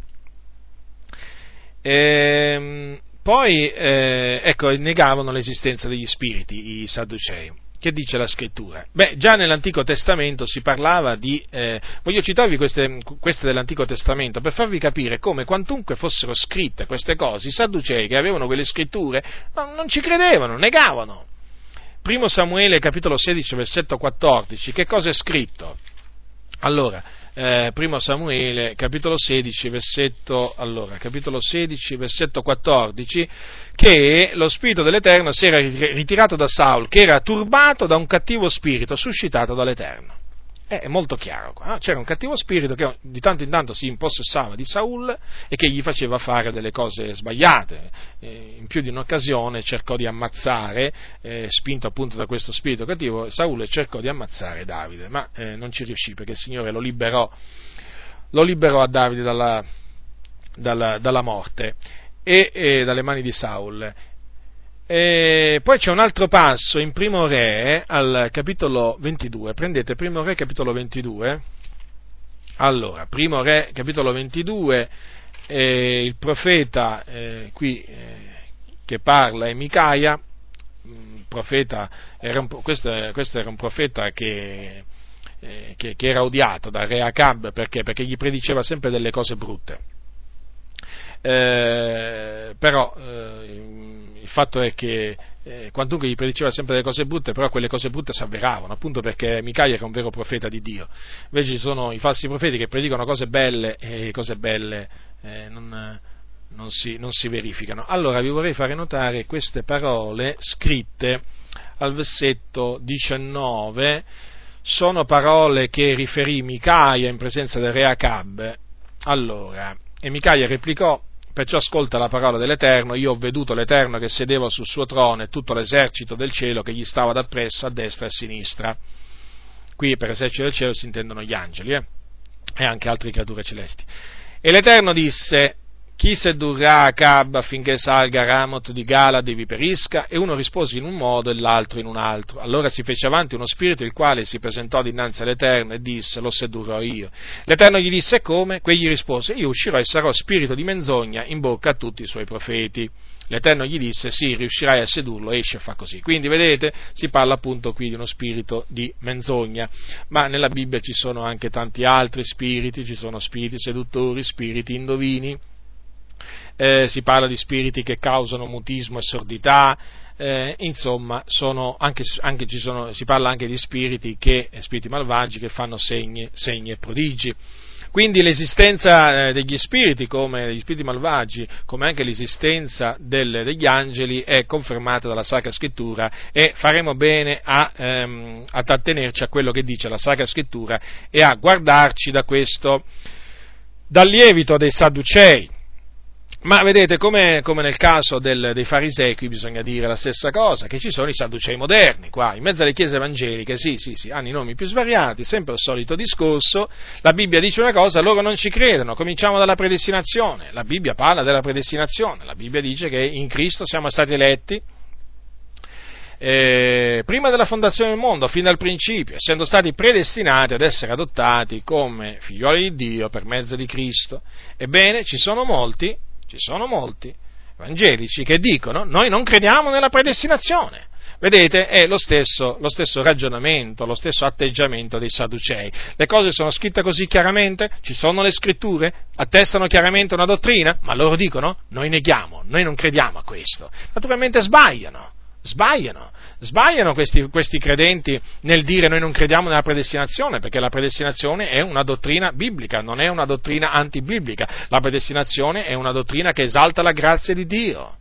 E, ehm, poi, eh, ecco, negavano l'esistenza degli spiriti, i Sadducei. Che dice la scrittura? Beh, già nell'Antico Testamento si parlava di... Eh, voglio citarvi queste, queste, dell'Antico Testamento per farvi capire come quantunque fossero scritte queste cose, i Sadducei che avevano quelle scritture non, non ci credevano, negavano. Primo Samuele capitolo 16 versetto 14, che cosa è scritto? Allora, eh, primo Samuele, capitolo 16, versetto, allora, capitolo 16, versetto 14, che lo Spirito dell'Eterno si era ritirato da Saul, che era turbato da un cattivo spirito suscitato dall'Eterno. È molto chiaro qua. C'era un cattivo spirito che di tanto in tanto si impossessava di Saul e che gli faceva fare delle cose sbagliate. In più di un'occasione cercò di ammazzare, eh, spinto appunto da questo spirito cattivo, Saul cercò di ammazzare Davide, ma eh, non ci riuscì perché il Signore lo liberò, lo liberò a Davide dalla, dalla, dalla morte e, e dalle mani di Saul e poi c'è un altro passo in Primo Re al capitolo 22. Prendete Primo Re capitolo 22. Allora, Primo Re capitolo 22, eh, il profeta eh, qui eh, che parla è Micaia, mm, profeta, era un, questo, questo, era un profeta che, eh, che, che era odiato da re Acab perché? perché gli prediceva sempre delle cose brutte. Eh, però eh, il fatto è che eh, quantunque gli prediceva sempre delle cose brutte, però quelle cose brutte si avveravano, appunto perché Micaia era un vero profeta di Dio. Invece ci sono i falsi profeti che predicano cose belle e cose belle eh, non, non, si, non si verificano. Allora vi vorrei fare notare queste parole scritte al versetto 19, sono parole che riferì Micaia in presenza del re Acab. Allora, e Micaia replicò, Perciò ascolta la parola dell'Eterno, io ho veduto l'Eterno che sedeva sul suo trono e tutto l'esercito del cielo che gli stava dappresso a destra e a sinistra. Qui per esercito del cielo si intendono gli angeli eh? e anche altre creature celesti. E l'Eterno disse, chi sedurrà Acab affinché salga a Ramot di Galad e vi perisca? E uno rispose in un modo e l'altro in un altro. Allora si fece avanti uno spirito il quale si presentò dinanzi all'Eterno e disse, lo sedurrò io. L'Eterno gli disse, come? Quegli rispose, io uscirò e sarò spirito di menzogna in bocca a tutti i suoi profeti. L'Eterno gli disse, sì, riuscirai a sedurlo, esce e fa così. Quindi, vedete, si parla appunto qui di uno spirito di menzogna, ma nella Bibbia ci sono anche tanti altri spiriti, ci sono spiriti seduttori, spiriti indovini, eh, si parla di spiriti che causano mutismo e sordità, eh, insomma, anche, anche sono, si parla anche di spiriti, che, spiriti malvagi che fanno segni, segni e prodigi. Quindi l'esistenza eh, degli spiriti, come degli spiriti malvagi, come anche l'esistenza del, degli angeli è confermata dalla Sacra Scrittura e faremo bene a, ehm, ad attenerci a quello che dice la Sacra Scrittura e a guardarci da questo, dal lievito dei Sadducei ma vedete, come, come nel caso del, dei farisei, qui bisogna dire la stessa cosa, che ci sono i sadducei moderni, qua, in mezzo alle chiese evangeliche, sì, sì, sì, hanno i nomi più svariati, sempre il solito discorso, la Bibbia dice una cosa, loro non ci credono, cominciamo dalla predestinazione, la Bibbia parla della predestinazione, la Bibbia dice che in Cristo siamo stati eletti, eh, prima della fondazione del mondo, fin dal principio, essendo stati predestinati ad essere adottati come figlioli di Dio per mezzo di Cristo. Ebbene, ci sono molti ci sono molti evangelici che dicono noi non crediamo nella predestinazione. Vedete, è lo stesso, lo stesso, ragionamento, lo stesso atteggiamento dei Sadducei. Le cose sono scritte così chiaramente, ci sono le scritture, attestano chiaramente una dottrina, ma loro dicono noi neghiamo, noi non crediamo a questo. Naturalmente sbagliano. Sbagliano, sbagliano questi, questi, credenti nel dire noi non crediamo nella predestinazione, perché la predestinazione è una dottrina biblica, non è una dottrina antibiblica. La predestinazione è una dottrina che esalta la grazia di Dio.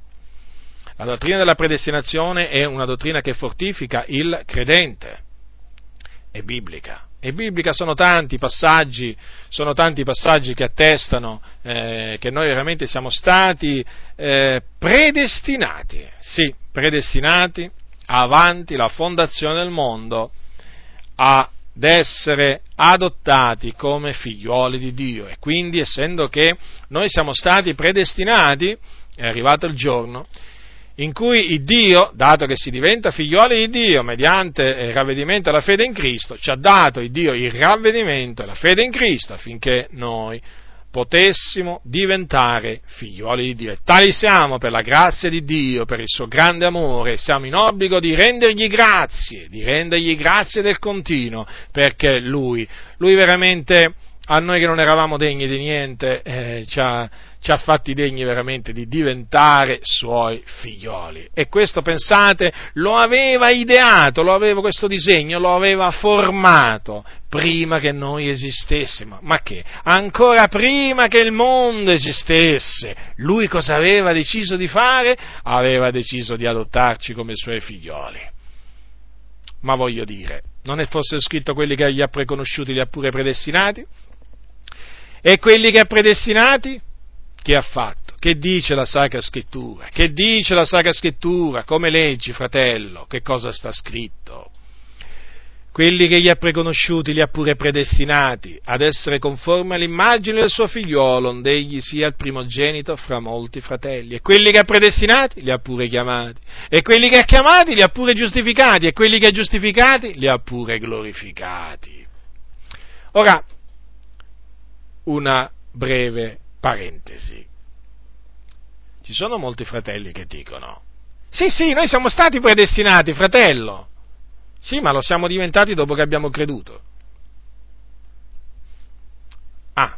La dottrina della predestinazione è una dottrina che fortifica il credente. È biblica. È biblica, sono tanti passaggi, sono tanti passaggi che attestano eh, che noi veramente siamo stati eh, predestinati, sì, predestinati avanti la fondazione del mondo ad essere adottati come figlioli di Dio. E quindi essendo che noi siamo stati predestinati è arrivato il giorno in cui il Dio, dato che si diventa figlioli di Dio mediante il ravvedimento e la fede in Cristo, ci ha dato il Dio il ravvedimento e la fede in Cristo affinché noi potessimo diventare figlioli di Dio. E tali siamo per la grazia di Dio, per il suo grande amore, siamo in obbligo di rendergli grazie, di rendergli grazie del continuo, perché Lui, Lui veramente a noi che non eravamo degni di niente, eh, ci, ha, ci, ha, fatti degni veramente di diventare suoi figlioli. E questo, pensate, lo aveva ideato, lo aveva questo disegno, lo aveva formato prima che noi esistessimo. Ma che? Ancora prima che il mondo esistesse, lui cosa aveva deciso di fare? Aveva deciso di adottarci come suoi figlioli. Ma voglio dire, non è forse scritto quelli che gli ha preconosciuti li ha pure predestinati? E quelli che ha predestinati, che ha fatto? Che dice la Sacra Scrittura? Che dice la Sacra Scrittura? Come leggi, fratello? Che cosa sta scritto? Quelli che gli ha preconosciuti li ha pure predestinati ad essere conformi all'immagine del suo figliuolo, onde egli sia il primogenito fra molti fratelli. E quelli che ha predestinati li ha pure chiamati. E quelli che ha chiamati li ha pure giustificati. E quelli che ha giustificati li ha pure glorificati. Ora, una breve parentesi. Ci sono molti fratelli che dicono, sì, sì, noi siamo stati predestinati, fratello. Sì, ma lo siamo diventati dopo che abbiamo creduto. Ah,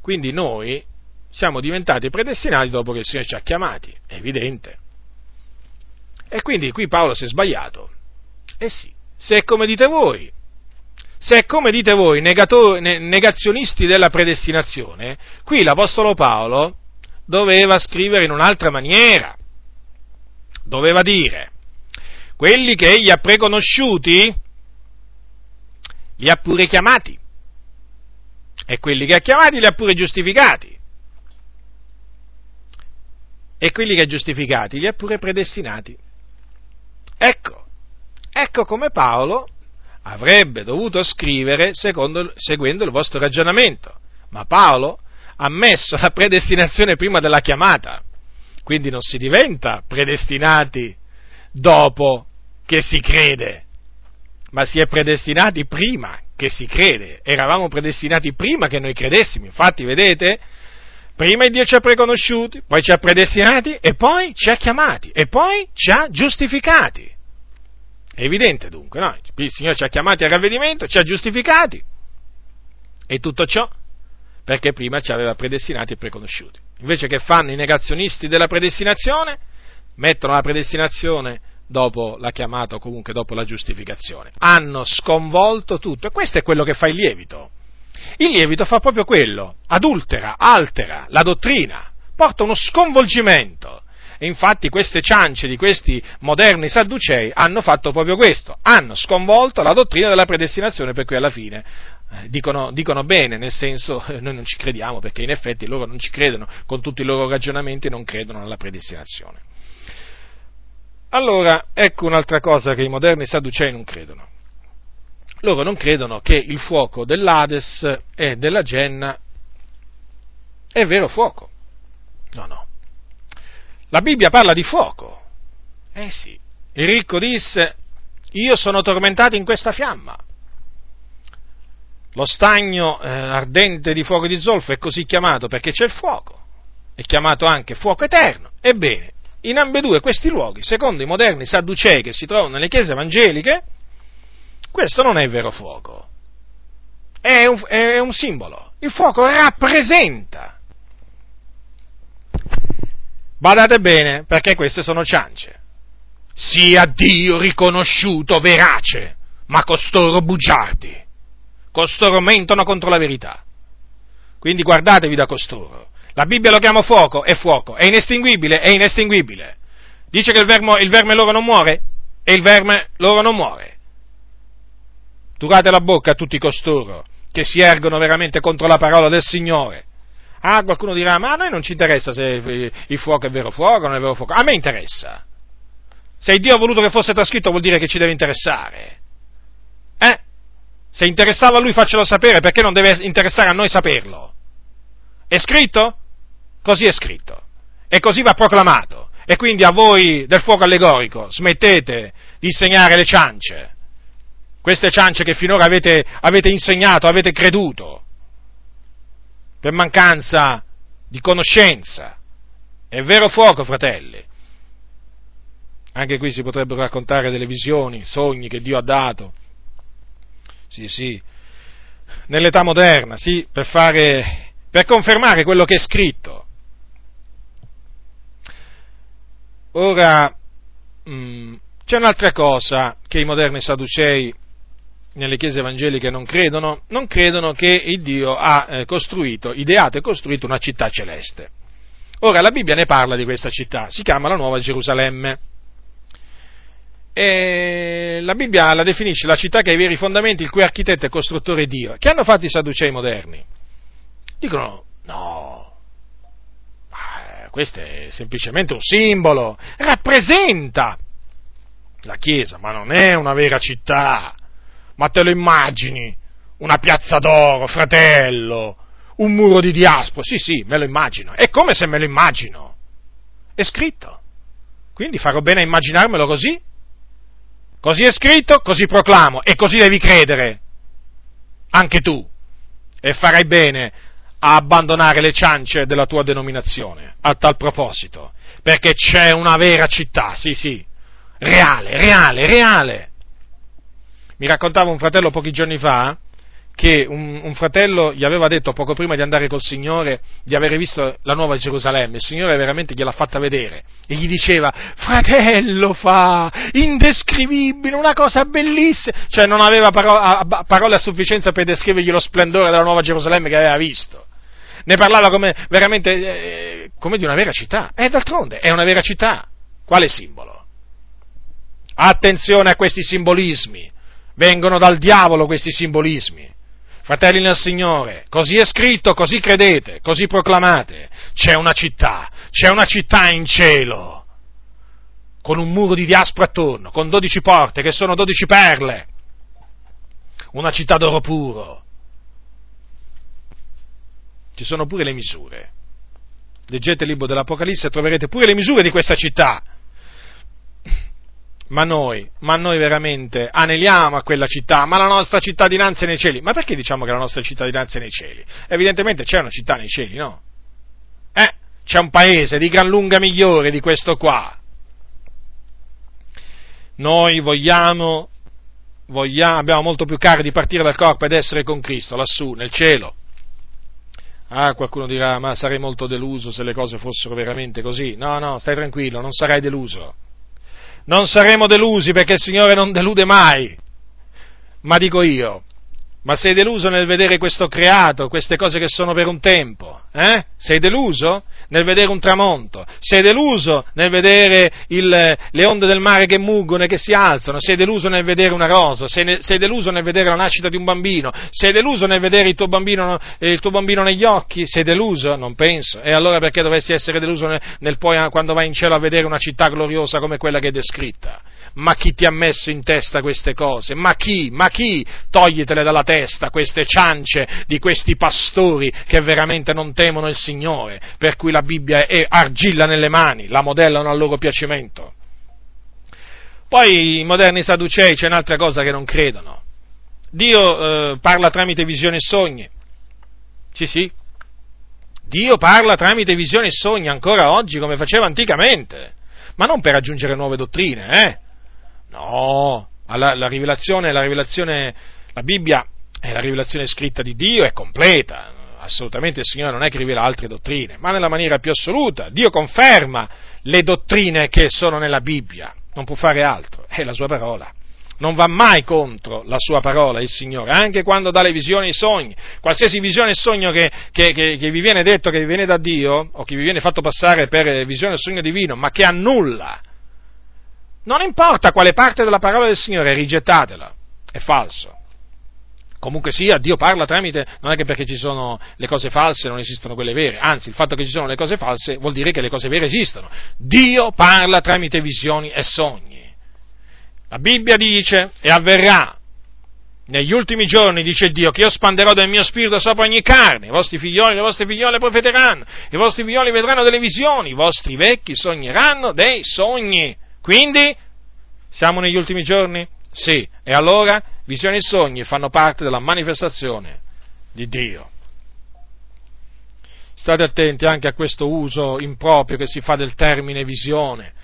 quindi noi siamo diventati predestinati dopo che il Signore ci ha chiamati, è evidente. E quindi qui Paolo si è sbagliato. Eh sì, se è come dite voi, se è come dite voi, negato, negazionisti della predestinazione, qui l'Apostolo Paolo doveva scrivere in un'altra maniera. Doveva dire, quelli che egli ha preconosciuti, li ha pure chiamati, e quelli che ha chiamati li ha pure giustificati, e quelli che ha giustificati li ha pure predestinati. Ecco, ecco come Paolo avrebbe dovuto scrivere secondo, seguendo il vostro ragionamento. Ma Paolo ha messo la predestinazione prima della chiamata, quindi non si diventa predestinati dopo che si crede, ma si è predestinati prima che si crede. Eravamo predestinati prima che noi credessimo, infatti vedete, prima Dio ci ha preconosciuti, poi ci ha predestinati e poi ci ha chiamati e poi ci ha giustificati. È evidente dunque, no? Il Signore ci ha chiamati al ravvedimento, ci ha giustificati e tutto ciò perché prima ci aveva predestinati e preconosciuti. Invece che fanno i negazionisti della predestinazione, mettono la predestinazione dopo la chiamata o comunque dopo la giustificazione. Hanno sconvolto tutto e questo è quello che fa il lievito. Il lievito fa proprio quello, adultera, altera la dottrina, porta uno sconvolgimento e infatti queste ciance di questi moderni sadducei hanno fatto proprio questo, hanno sconvolto la dottrina della predestinazione per cui alla fine eh, dicono, dicono, bene, nel senso eh, noi non ci crediamo perché in effetti loro non ci credono, con tutti i loro ragionamenti non credono nella predestinazione. Allora, ecco un'altra cosa che i moderni sadducei non credono. Loro non credono che il fuoco dell'Ades e della Genna è vero fuoco. No, no. La Bibbia parla di fuoco. Eh sì. Il ricco disse, io sono tormentato in questa fiamma. Lo stagno eh, ardente di fuoco di zolfo è così chiamato perché c'è il fuoco. È chiamato anche fuoco eterno. Ebbene, in ambedue questi luoghi, secondo i moderni sadducei che si trovano nelle chiese evangeliche, questo non è vero fuoco. È un, è un simbolo. Il fuoco rappresenta Badate bene, perché queste sono ciance. Sia Dio riconosciuto verace, ma costoro bugiardi. Costoro mentono contro la verità. Quindi guardatevi da costoro. La Bibbia lo chiama fuoco, è fuoco. È inestinguibile, è inestinguibile. Dice che il, vermo, il verme loro non muore, e il verme loro non muore. Turate la bocca a tutti costoro che si ergono veramente contro la parola del Signore Ah, qualcuno dirà, ma a noi non ci interessa se il fuoco è vero fuoco o non è vero fuoco. A me interessa. Se Dio ha voluto che fosse trascritto vuol dire che ci deve interessare. Eh? Se interessava a lui faccelo sapere, perché non deve interessare a noi saperlo? È scritto? Così è scritto. e così va proclamato. E quindi a voi del fuoco allegorico smettete di insegnare le ciance, queste ciance che finora avete, avete insegnato, avete creduto, per mancanza di conoscenza. È vero fuoco, fratelli. Anche qui si potrebbero raccontare delle visioni, sogni che Dio ha dato. Sì, sì. Nell'età moderna, sì, per fare, per confermare quello che è scritto. Ora, mh, mm, c'è un'altra cosa che i moderni sadducei nelle chiese evangeliche non credono, non credono che il Dio ha eh, costruito, ideato e costruito una città celeste. Ora la Bibbia ne parla di questa città, si chiama la Nuova Gerusalemme. E la Bibbia la definisce la città che ha i veri fondamenti, il cui architetto e costruttore è Dio. Che hanno fatto i sadducei moderni? Dicono, no, questo è semplicemente un simbolo, rappresenta la Chiesa, ma non è una vera città. Ma te lo immagini? Una piazza d'oro, fratello, un muro di diaspora, sì sì, me lo immagino, è come se me lo immagino, è scritto, quindi farò bene a immaginarmelo così, così è scritto, così proclamo e così devi credere, anche tu, e farai bene a abbandonare le ciance della tua denominazione a tal proposito, perché c'è una vera città, sì sì, reale, reale, reale. Mi raccontava un fratello pochi giorni fa che un, un, fratello gli aveva detto poco prima di andare col Signore di avere visto la nuova Gerusalemme, il Signore veramente gliel'ha fatta vedere e gli diceva, fratello fa, indescrivibile, una cosa bellissima, cioè non aveva paro- parole a sufficienza per descrivergli lo splendore della nuova Gerusalemme che aveva visto. Ne parlava come veramente eh, come di una vera città, e d'altronde è una vera città. Quale simbolo? Attenzione a questi simbolismi, vengono dal diavolo questi simbolismi Fratelli nel Signore, così è scritto, così credete, così proclamate. C'è una città, c'è una città in cielo, con un muro di diaspora attorno, con dodici porte che sono dodici perle. Una città d'oro puro. Ci sono pure le misure. Leggete il libro dell'Apocalisse e troverete pure le misure di questa città ma noi, ma noi veramente aneliamo a quella città, ma la nostra cittadinanza è nei cieli. Ma perché diciamo che la nostra cittadinanza è nei cieli? Evidentemente c'è una città nei cieli, no? Eh, c'è un paese di gran lunga migliore di questo qua. Noi vogliamo, vogliamo, abbiamo molto più caro di partire dal corpo ed essere con Cristo, lassù, nel cielo. Ah, qualcuno dirà, ma sarei molto deluso se le cose fossero veramente così. No, no, stai tranquillo, non sarai deluso non saremo delusi perché il Signore non delude mai. Ma dico io, ma sei deluso nel vedere questo creato, queste cose che sono per un tempo? Eh? Sei deluso nel vedere un tramonto? Sei deluso nel vedere il, le onde del mare che muggono e che si alzano? Sei deluso nel vedere una rosa? Sei, ne, sei deluso nel vedere la nascita di un bambino? Sei deluso nel vedere il tuo, bambino, il tuo bambino negli occhi? Sei deluso? Non penso. E allora perché dovresti essere deluso nel, nel poi, quando vai in cielo a vedere una città gloriosa come quella che è descritta? Ma chi ti ha messo in testa queste cose? Ma chi? Ma chi? Toglitele dalla testa queste ciance di questi pastori che veramente non temono il Signore, per cui la Bibbia è argilla nelle mani, la modellano al loro piacimento. Poi i moderni sadducei c'è un'altra cosa che non credono. Dio eh, parla tramite visioni e sogni. Sì, sì. Dio parla tramite visioni e sogni ancora oggi come faceva anticamente, ma non per aggiungere nuove dottrine, eh? No, la, la, rivelazione, la rivelazione, la Bibbia è la rivelazione scritta di Dio, è completa, assolutamente il Signore non è che rivela altre dottrine, ma nella maniera più assoluta. Dio conferma le dottrine che sono nella Bibbia, non può fare altro, è la sua parola. Non va mai contro la sua parola il Signore, anche quando dà le visioni e i sogni. Qualsiasi visione e sogno che, che, che, che, vi viene detto, che vi viene da Dio, o che vi viene fatto passare per visione o sogno divino, ma che annulla non importa quale parte della parola del Signore, rigettatela, è falso. Comunque sia, Dio parla tramite, non è che perché ci sono le cose false non esistono quelle vere, anzi il fatto che ci sono le cose false vuol dire che le cose vere esistono. Dio parla tramite visioni e sogni. La Bibbia dice e avverrà, negli ultimi giorni, dice Dio, che io spanderò del mio spirito sopra ogni carne, i vostri figlioli e le vostre figliole profeteranno, i vostri figlioli vedranno delle visioni, i vostri vecchi sogneranno dei sogni. Quindi, siamo negli ultimi giorni? Sì. E allora, visioni e sogni fanno parte della manifestazione di Dio. State attenti anche a questo uso improprio che si fa del termine visione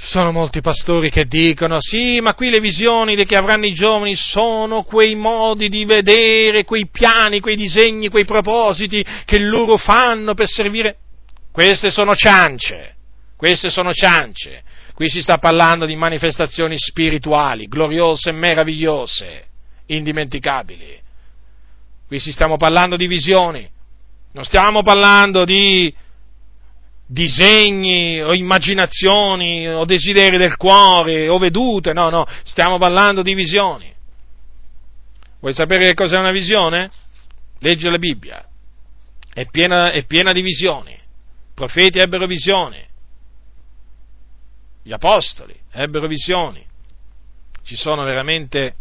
ci sono molti pastori che dicono, sì, ma qui le visioni che avranno i giovani sono quei modi di vedere, quei piani, quei disegni, quei propositi che loro fanno per servire. Queste sono ciance, queste sono ciance. Qui si sta parlando di manifestazioni spirituali, gloriose meravigliose, indimenticabili. Qui si stiamo parlando di visioni, non stiamo parlando di disegni o immaginazioni o desideri del cuore o vedute, no, no, stiamo parlando di visioni. Vuoi sapere che cos'è una visione? Leggi la Bibbia, è piena, è piena di visioni. I profeti ebbero visioni, gli apostoli ebbero visioni. Ci sono veramente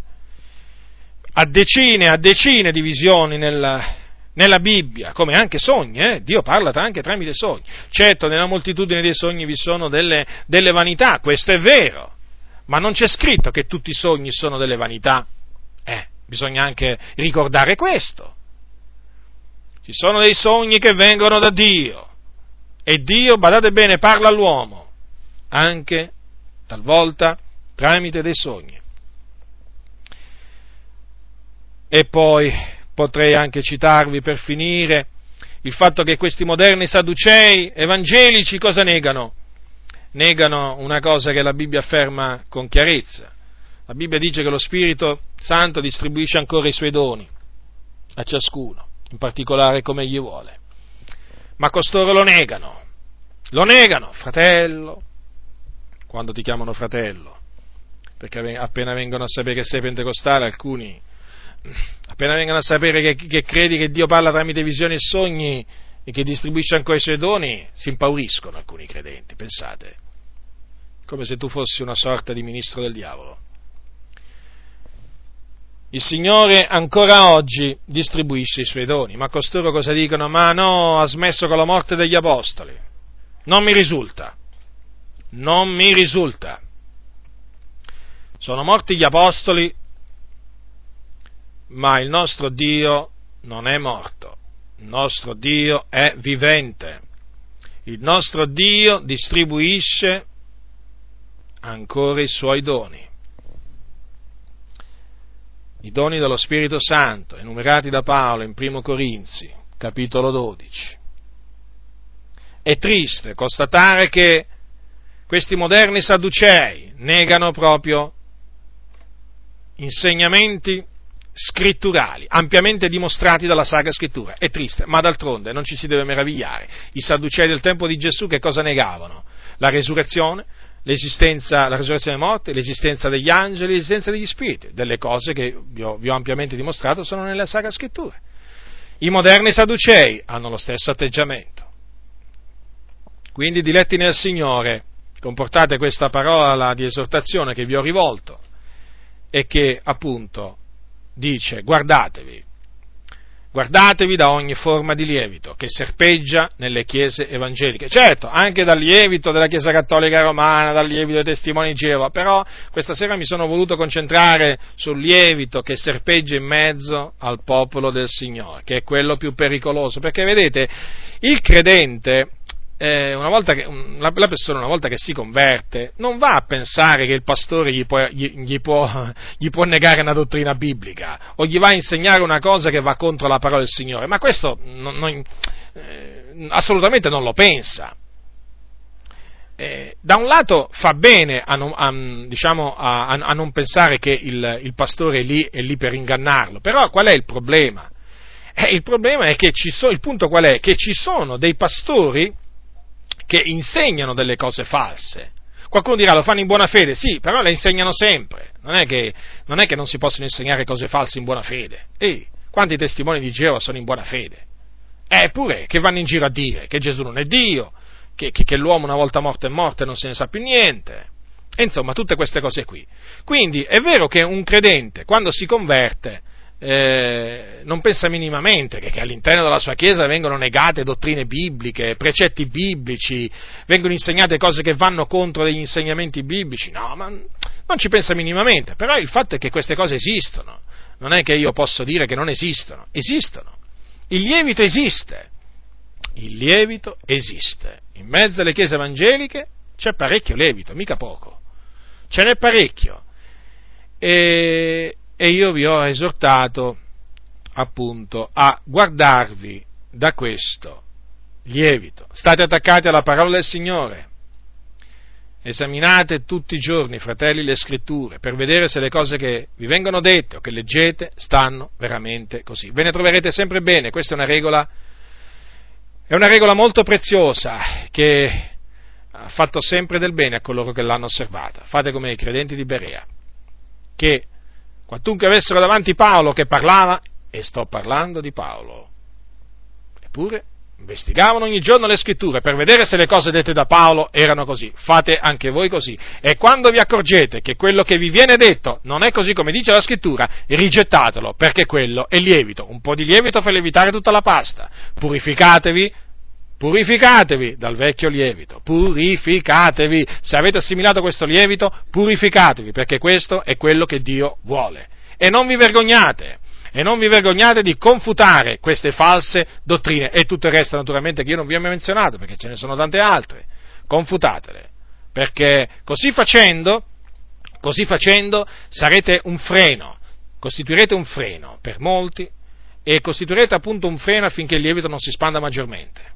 a decine, a decine di visioni nella, nella Bibbia, come anche sogni, eh? Dio parla anche tramite sogni. Certo, nella moltitudine dei sogni vi sono delle, delle vanità, questo è vero, ma non c'è scritto che tutti i sogni sono delle vanità. Eh, bisogna anche ricordare questo. Ci sono dei sogni che vengono da Dio e Dio, badate bene, parla all'uomo, anche talvolta tramite dei sogni. E poi potrei anche citarvi per finire il fatto che questi moderni sadducei evangelici cosa negano? Negano una cosa che la Bibbia afferma con chiarezza. La Bibbia dice che lo Spirito Santo distribuisce ancora i suoi doni a ciascuno, in particolare come gli vuole. Ma costoro lo negano. Lo negano, fratello, quando ti chiamano fratello, perché appena vengono a sapere che sei pentecostale alcuni appena vengono a sapere che, che credi che Dio parla tramite visioni e sogni e che distribuisce ancora i suoi doni, si impauriscono alcuni credenti, pensate, come se tu fossi una sorta di ministro del diavolo. Il Signore ancora oggi distribuisce i suoi doni, ma costoro cosa dicono? Ma no, ha smesso con la morte degli apostoli. Non mi risulta. Non mi risulta. Sono morti gli apostoli ma il nostro Dio non è morto, il nostro Dio è vivente, il nostro Dio distribuisce ancora i suoi doni. I doni dello Spirito Santo, enumerati da Paolo in 1 Corinzi, capitolo 12. È triste constatare che questi moderni sadducei negano proprio insegnamenti scritturali, ampiamente dimostrati dalla Sacra Scrittura. È triste, ma d'altronde non ci si deve meravigliare. I sadducei del tempo di Gesù che cosa negavano? La resurrezione, l'esistenza, la resurrezione dei morti, l'esistenza degli angeli, l'esistenza degli spiriti, delle cose che vi ho, vi ho ampiamente dimostrato sono nella Sacra Scrittura. I moderni sadducei hanno lo stesso atteggiamento. Quindi, diletti nel Signore, comportate questa parola di esortazione che vi ho rivolto e che appunto dice guardatevi, guardatevi da ogni forma di lievito che serpeggia nelle chiese evangeliche. Certo, anche dal lievito della Chiesa Cattolica Romana, dal lievito dei testimoni di Geova, però questa sera mi sono voluto concentrare sul lievito che serpeggia in mezzo al popolo del Signore, che è quello più pericoloso, perché vedete, il credente eh, una volta che, la, la, persona una volta che si converte non va a pensare che il pastore gli può, gli, gli, può, gli può, negare una dottrina biblica o gli va a insegnare una cosa che va contro la parola del Signore, ma questo non, non, eh, assolutamente non lo pensa. Eh, da un lato fa bene a non, a, diciamo, a, a non pensare che il, il pastore è lì, è lì, per ingannarlo, però qual è il problema? Eh, il problema è che ci sono, il punto qual è? Che ci sono dei pastori che insegnano delle cose false. Qualcuno dirà lo fanno in buona fede, sì, però le insegnano sempre. Non è che non, è che non si possono insegnare cose false in buona fede. Ehi, quanti testimoni di Geova sono in buona fede? Eppure che vanno in giro a dire che Gesù non è Dio, che, che, che l'uomo una volta morto è morto e non se ne sa più niente. E insomma, tutte queste cose qui. Quindi è vero che un credente, quando si converte, eh, non pensa minimamente che, che, all'interno della sua Chiesa vengono negate dottrine bibliche, precetti biblici, vengono insegnate cose che vanno contro degli insegnamenti biblici, no, ma non ci pensa minimamente, però il fatto è che queste cose esistono, non è che io posso dire che non esistono, esistono. Il lievito esiste, il lievito esiste. In mezzo alle chiese evangeliche c'è parecchio lievito, mica poco ce n'è parecchio. E, e io vi ho esortato appunto a guardarvi da questo lievito. State attaccati alla parola del Signore. Esaminate tutti i giorni, fratelli, le scritture per vedere se le cose che vi vengono dette o che leggete stanno veramente così. Ve ne troverete sempre bene, questa è una regola, è una regola molto preziosa che ha fatto sempre del bene a coloro che l'hanno osservata. Fate come i credenti di Berea, che quantunque avessero davanti Paolo che parlava, e sto parlando di Paolo, eppure investigavano ogni giorno le scritture per vedere se le cose dette da Paolo erano così. Fate anche voi così. E quando vi accorgete che quello che vi viene detto non è così come dice la scrittura, rigettatelo, perché quello è lievito. Un po' di lievito fa lievitare tutta la pasta. Purificatevi Purificatevi dal vecchio lievito, purificatevi. Se avete assimilato questo lievito, purificatevi, perché questo è quello che Dio vuole. E non vi vergognate, e non vi vergognate di confutare queste false dottrine e tutto il resto naturalmente che io non vi ho mai menzionato, perché ce ne sono tante altre. Confutatele, perché così facendo, così facendo sarete un freno, costituirete un freno per molti e costituirete appunto un freno affinché il lievito non si spanda maggiormente.